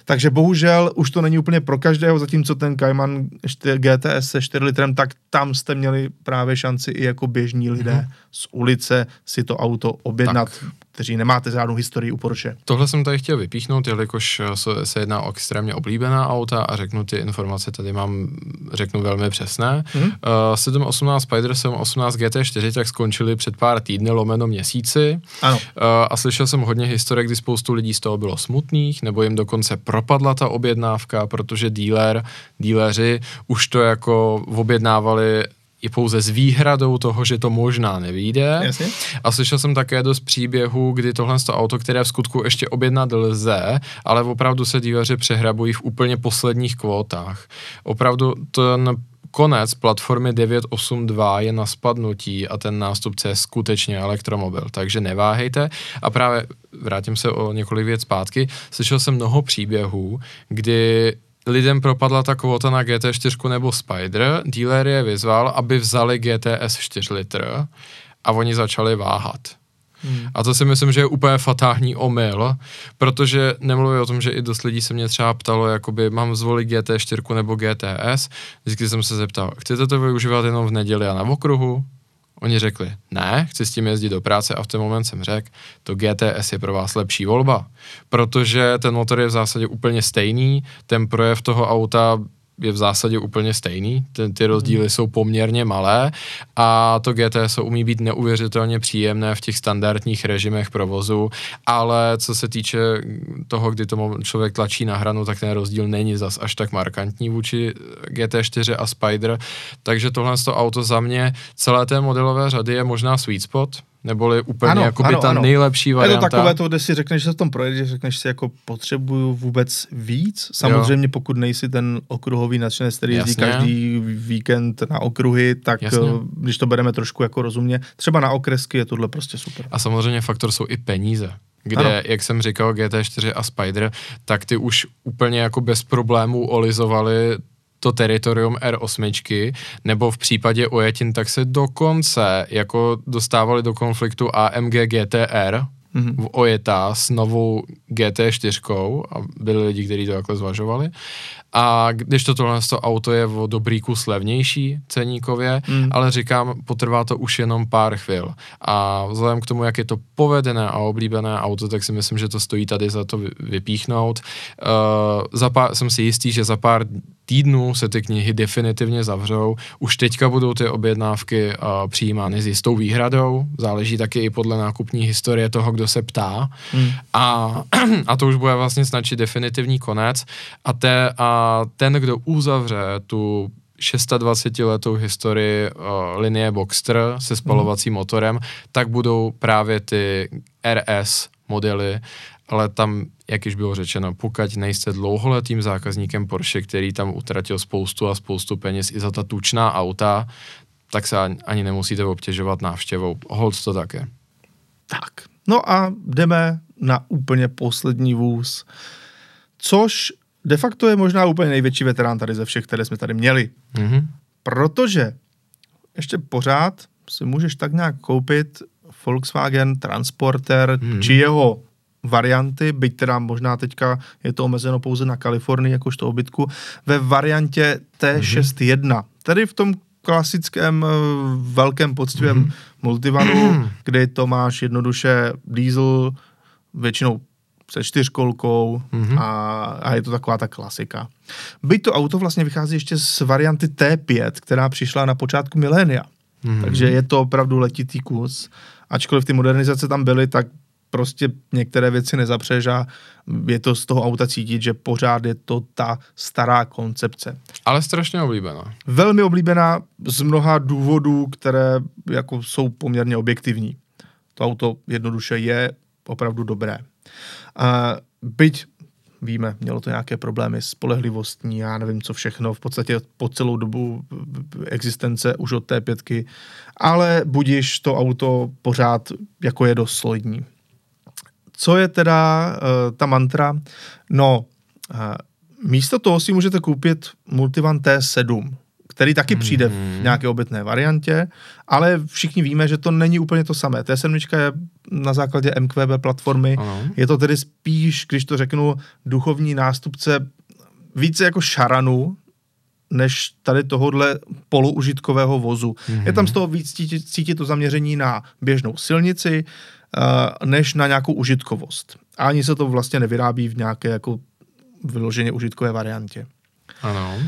Takže bohužel už to není úplně pro každého, zatímco ten Cayman GTS se 4 litrem, tak tam jste měli právě šanci i jako běžní lidé mm-hmm. z ulice si to auto objednat. Tak kteří nemáte žádnou historii u Porsche. Tohle jsem tady chtěl vypíchnout, jelikož se jedná o extrémně oblíbená auta a řeknu ty informace, tady mám, řeknu velmi přesné. Mm-hmm. Uh, 718 Spider 718 GT4 tak skončili před pár týdny, lomeno měsíci. Ano. Uh, a slyšel jsem hodně historie, kdy spoustu lidí z toho bylo smutných, nebo jim dokonce propadla ta objednávka, protože díler, díleři už to jako objednávali je pouze s výhradou toho, že to možná nevíde. Jasně. A slyšel jsem také dost příběhů, kdy tohle to auto, které v skutku ještě objednat lze, ale opravdu se díleři přehrabují v úplně posledních kvótách. Opravdu ten konec platformy 982 je na spadnutí a ten nástupce je skutečně elektromobil, takže neváhejte. A právě vrátím se o několik věc zpátky. Slyšel jsem mnoho příběhů, kdy lidem propadla ta kvota na GT4 nebo Spider, dealer je vyzval, aby vzali GTS 4 litr a oni začali váhat. Hmm. A to si myslím, že je úplně fatální omyl, protože nemluví o tom, že i dost lidí se mě třeba ptalo, jakoby mám zvolit GT4 nebo GTS. Vždycky jsem se zeptal, chcete to využívat jenom v neděli a na okruhu? Oni řekli, ne, chci s tím jezdit do práce a v ten moment jsem řekl, to GTS je pro vás lepší volba, protože ten motor je v zásadě úplně stejný, ten projev toho auta je v zásadě úplně stejný, ty, ty rozdíly hmm. jsou poměrně malé a to GTS umí být neuvěřitelně příjemné v těch standardních režimech provozu, ale co se týče toho, kdy to člověk tlačí na hranu, tak ten rozdíl není zas až tak markantní vůči GT4 a Spider, takže tohle to auto za mě. Celé té modelové řady je možná sweet spot, Neboli úplně ano, jako by ta ano. nejlepší varianta. Je to takové to, kde si řekneš, že se v tom projedeš, řekneš si jako potřebuju vůbec víc. Samozřejmě jo. pokud nejsi ten okruhový nadšenec, který jezdí každý víkend na okruhy, tak Jasně. Eh, když to bereme trošku jako rozumně, třeba na okresky je tohle prostě super. A samozřejmě faktor jsou i peníze kde, ano. jak jsem říkal, GT4 a Spider, tak ty už úplně jako bez problémů olizovali to teritorium R8, nebo v případě Ojetin, tak se dokonce jako dostávali do konfliktu AMG GTR, mm-hmm. v Ojeta s novou GT4 a byli lidi, kteří to takhle zvažovali. A když to tohle to auto je o dobrý kus levnější ceníkově, mm. ale říkám, potrvá to už jenom pár chvil. A vzhledem k tomu, jak je to povedené a oblíbené auto, tak si myslím, že to stojí tady za to vypíchnout. Uh, za pár, jsem si jistý, že za pár týdnů se ty knihy definitivně zavřou. Už teďka budou ty objednávky uh, přijímány s jistou výhradou, záleží taky i podle nákupní historie toho, kdo se ptá. Hmm. A, a to už bude vlastně značit definitivní konec. A, te, a ten, kdo uzavře tu 26 letou historii uh, linie Boxster se spalovacím hmm. motorem, tak budou právě ty RS modely ale tam, jak již bylo řečeno, pokud nejste dlouholetým zákazníkem Porsche, který tam utratil spoustu a spoustu peněz i za ta tučná auta, tak se ani nemusíte obtěžovat návštěvou. Hold to také. Tak, no a jdeme na úplně poslední vůz, což de facto je možná úplně největší veterán tady ze všech, které jsme tady měli. Mm-hmm. Protože ještě pořád si můžeš tak nějak koupit Volkswagen Transporter Mhm. či jeho varianty, byť teda možná teďka je to omezeno pouze na Kalifornii, jakožto obytku, ve variantě T61. Tedy v tom klasickém eh, velkém poctivém Mhm. multivanu, kde to máš jednoduše diesel, většinou se čtyřkolkou Mhm. a, a je to taková ta klasika. Byť to auto vlastně vychází ještě z varianty T5, která přišla na počátku milénia. Mhm. Takže je to opravdu letitý kus. Ačkoliv ty modernizace tam byly, tak prostě některé věci nezapřeš a je to z toho auta cítit, že pořád je to ta stará koncepce. Ale strašně oblíbená. Velmi oblíbená z mnoha důvodů, které jako jsou poměrně objektivní. To auto jednoduše je opravdu dobré. A byť víme, mělo to nějaké problémy s spolehlivostní, já nevím co všechno, v podstatě po celou dobu existence už od té pětky, ale budíš to auto pořád jako je dost solidní. Co je teda uh, ta mantra? No, uh, místo toho si můžete koupit Multivan T7, který taky přijde v nějaké obytné variantě, ale všichni víme, že to není úplně to samé. T7 je na základě MQB platformy, Ano. je to tedy spíš, když to řeknu, duchovní nástupce více jako šaranu, než tady tohohle poloužitkového vozu. Mm-hmm. Je tam z toho víc cítit, cítit to zaměření na běžnou silnici, uh, než na nějakou užitkovost. A ani se to vlastně nevyrábí v nějaké jako vyloženě užitkové variantě. Ano.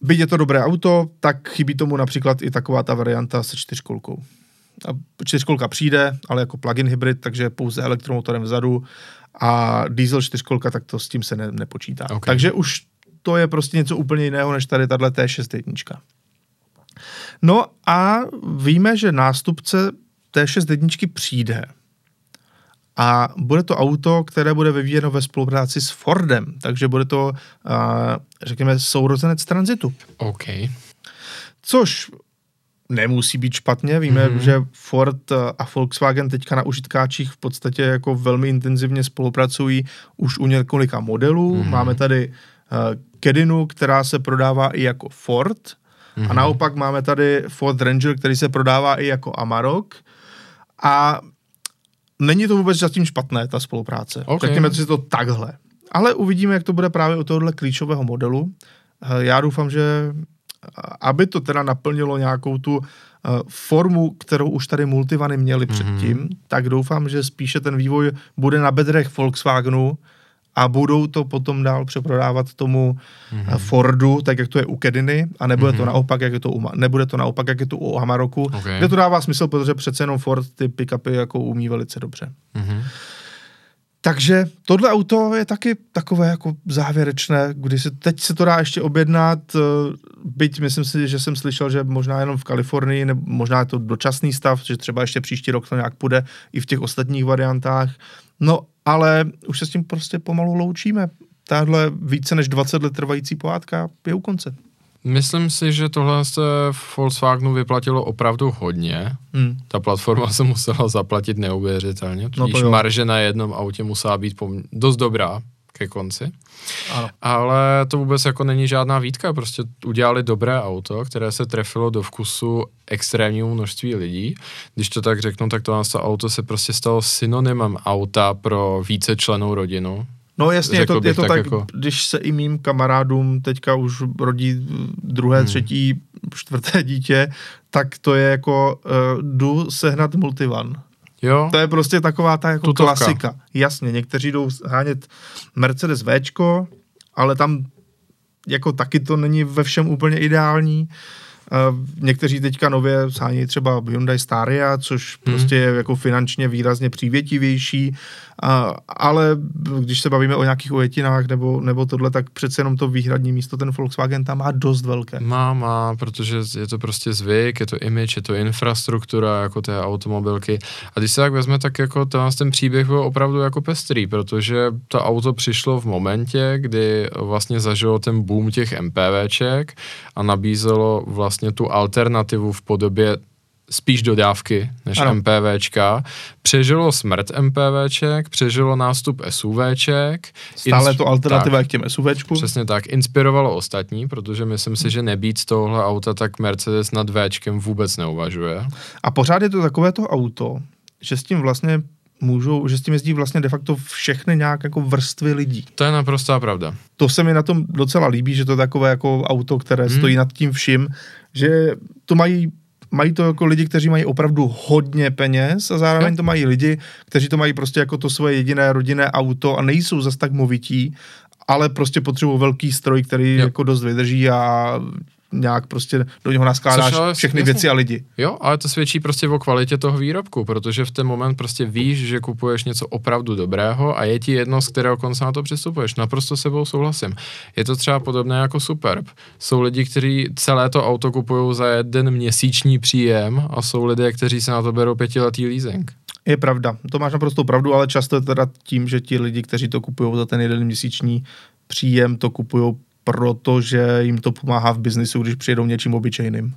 Byť je to dobré auto, tak chybí tomu například i taková ta varianta se čtyřkolkou. A čtyřkolka přijde, ale jako plug-in hybrid, takže pouze elektromotorem vzadu a diesel čtyřkolka, tak to s tím se ne, nepočítá. Ok. Takže už to je prostě něco úplně jiného, než tady tahle T6 No a víme, že nástupce T6 přijde. A bude to auto, které bude vyvíjeno ve spolupráci s Fordem, takže bude to, řekněme, sourozenec tranzitu. OK. Což nemusí být špatně. Víme, mm-hmm. že Ford a Volkswagen teďka na užitkáčích v podstatě jako velmi intenzivně spolupracují už u několika modelů. Mm-hmm. Máme tady uh, Kedinu, která se prodává i jako Ford. Mm-hmm. A naopak máme tady Ford Ranger, který se prodává i jako Amarok. A není to vůbec zatím špatné, ta spolupráce. Ok. Řekněme si to takhle. Ale uvidíme, jak to bude právě u tohohle klíčového modelu. Eh, Já doufám, že aby to teda naplnilo nějakou tu uh, formu, kterou už tady multivany měly mm-hmm. předtím, tak doufám, že spíše ten vývoj bude na bedrech Volkswagenu a budou to potom dál přeprodávat tomu mm-hmm. Fordu, tak jak to je u Kediny, a nebude mm-hmm. to naopak, jak je to u, nebude to naopak, jak je to u Amaroku, Ok. kde to dává smysl, protože přece jenom Ford ty pick-upy jako umí velice dobře. Mhm. Takže tohle auto je taky takové jako závěrečné, kdy se teď se to dá ještě objednat, eh, byť myslím si, že jsem slyšel, že možná jenom v Kalifornii, nebo možná je to dočasný stav, že třeba ještě příští rok to nějak půjde i v těch ostatních variantách. No, ale už se s tím prostě pomalu loučíme. Tahle více než 20 let trvající pohádka je u konce. Myslím si, že tohle se Volkswagenu vyplatilo opravdu hodně. Hmm. Ta platforma se musela zaplatit neuvěřitelně, No tudíž jo. marže na jednom autě musela být pom- dost dobrá ke konci. Ano. Ale to vůbec jako není žádná výtka, prostě udělali dobré auto, které se trefilo do vkusu extrémnímu množství lidí. Když to tak řeknu, tak to, to auto se prostě stalo synonymem auta pro více členů rodinu. No jasně, je to, je to tak tak, jako- když se i mým kamarádům teďka už rodí druhé, hmm. třetí, čtvrté dítě, tak to je jako uh, jdu sehnat multivan. Jo, To je prostě taková ta jako Tutovka. klasika. Jasně, někteří jdou hánět Mercedes Včko, ale tam jako taky to není ve všem úplně ideální. někteří teďka nově sání třeba Hyundai Staria, což hmm. prostě je jako finančně výrazně přívětivější, a, ale když se bavíme o nějakých ujetinách nebo, nebo tohle, tak přece jenom to výhradní místo ten Volkswagen tam má dost velké. Má, má, protože je to prostě zvyk, je to image, je to infrastruktura jako té automobilky. A když se tak vezme, tak jako ten, ten příběh byl opravdu jako pestrý, protože to auto přišlo v momentě, kdy vlastně zažilo ten boom těch MPVček a nabízelo vlastně tu alternativu v podobě spíš dodávky než ano. MPVčka. Přežilo smrt MPVček, přežilo nástup SUVček. Stále to alternativa tak, k těm SUVčku. Přesně tak. Inspirovalo ostatní, protože myslím si, že nebýt tohle auta, tak Mercedes nad Včkem vůbec neuvažuje. A pořád je to takové to auto, že s tím vlastně můžou, že s tím jezdí vlastně de facto všechny nějak jako vrstvy lidí. To je naprostá pravda. To se mi na tom docela líbí, že to je takové jako auto, které hmm. stojí nad tím vším, že to mají mají to jako lidi, kteří mají opravdu hodně peněz a zároveň to mají lidi, kteří to mají prostě jako to svoje jediné rodinné auto a nejsou zas tak movití, ale prostě potřebují velký stroj, který jo. jako dost vydrží a nějak prostě do něho naskládáš ale, všechny jasný. věci a lidi. Jo, ale to svědčí prostě o kvalitě toho výrobku, protože v ten moment prostě víš, že kupuješ něco opravdu dobrého a je ti jedno, z kterého konce na to přistupuješ. Naprosto sebou souhlasím. Je to třeba podobné jako Superb. Jsou lidi, kteří celé to auto kupují za jeden měsíční příjem a jsou lidé, kteří se na to berou pětiletý leasing. Je pravda, to máš naprosto pravdu, ale často je teda tím, že ti lidi, kteří to kupují za ten jeden měsíční příjem, to kupují protože jim to pomáhá v biznisu, když přijedou něčím obyčejným.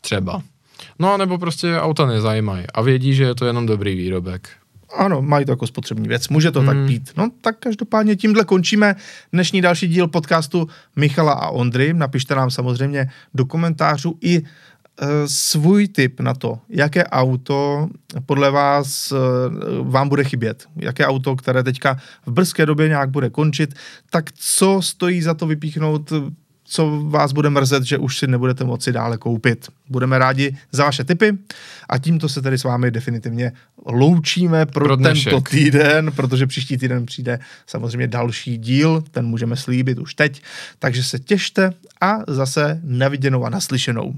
Třeba. No, nebo prostě auta nezajímají a vědí, že je to jenom dobrý výrobek. Ano, mají to jako spotřební věc, může to hmm. tak být. No tak každopádně tímhle končíme dnešní další díl podcastu Michala a Ondry. Napište nám samozřejmě do komentářů i svůj tip na to, jaké auto podle vás eh, vám bude chybět, jaké auto, které teďka v brzké době nějak bude končit, tak co stojí za to vypíchnout, co vás bude mrzet, že už si nebudete moci dále koupit. Budeme rádi za vaše tipy a tímto se tedy s vámi definitivně loučíme pro, pro tento týden, protože příští týden přijde samozřejmě další díl, ten můžeme slíbit už teď, takže se těšte a zase naviděnou a naslyšenou.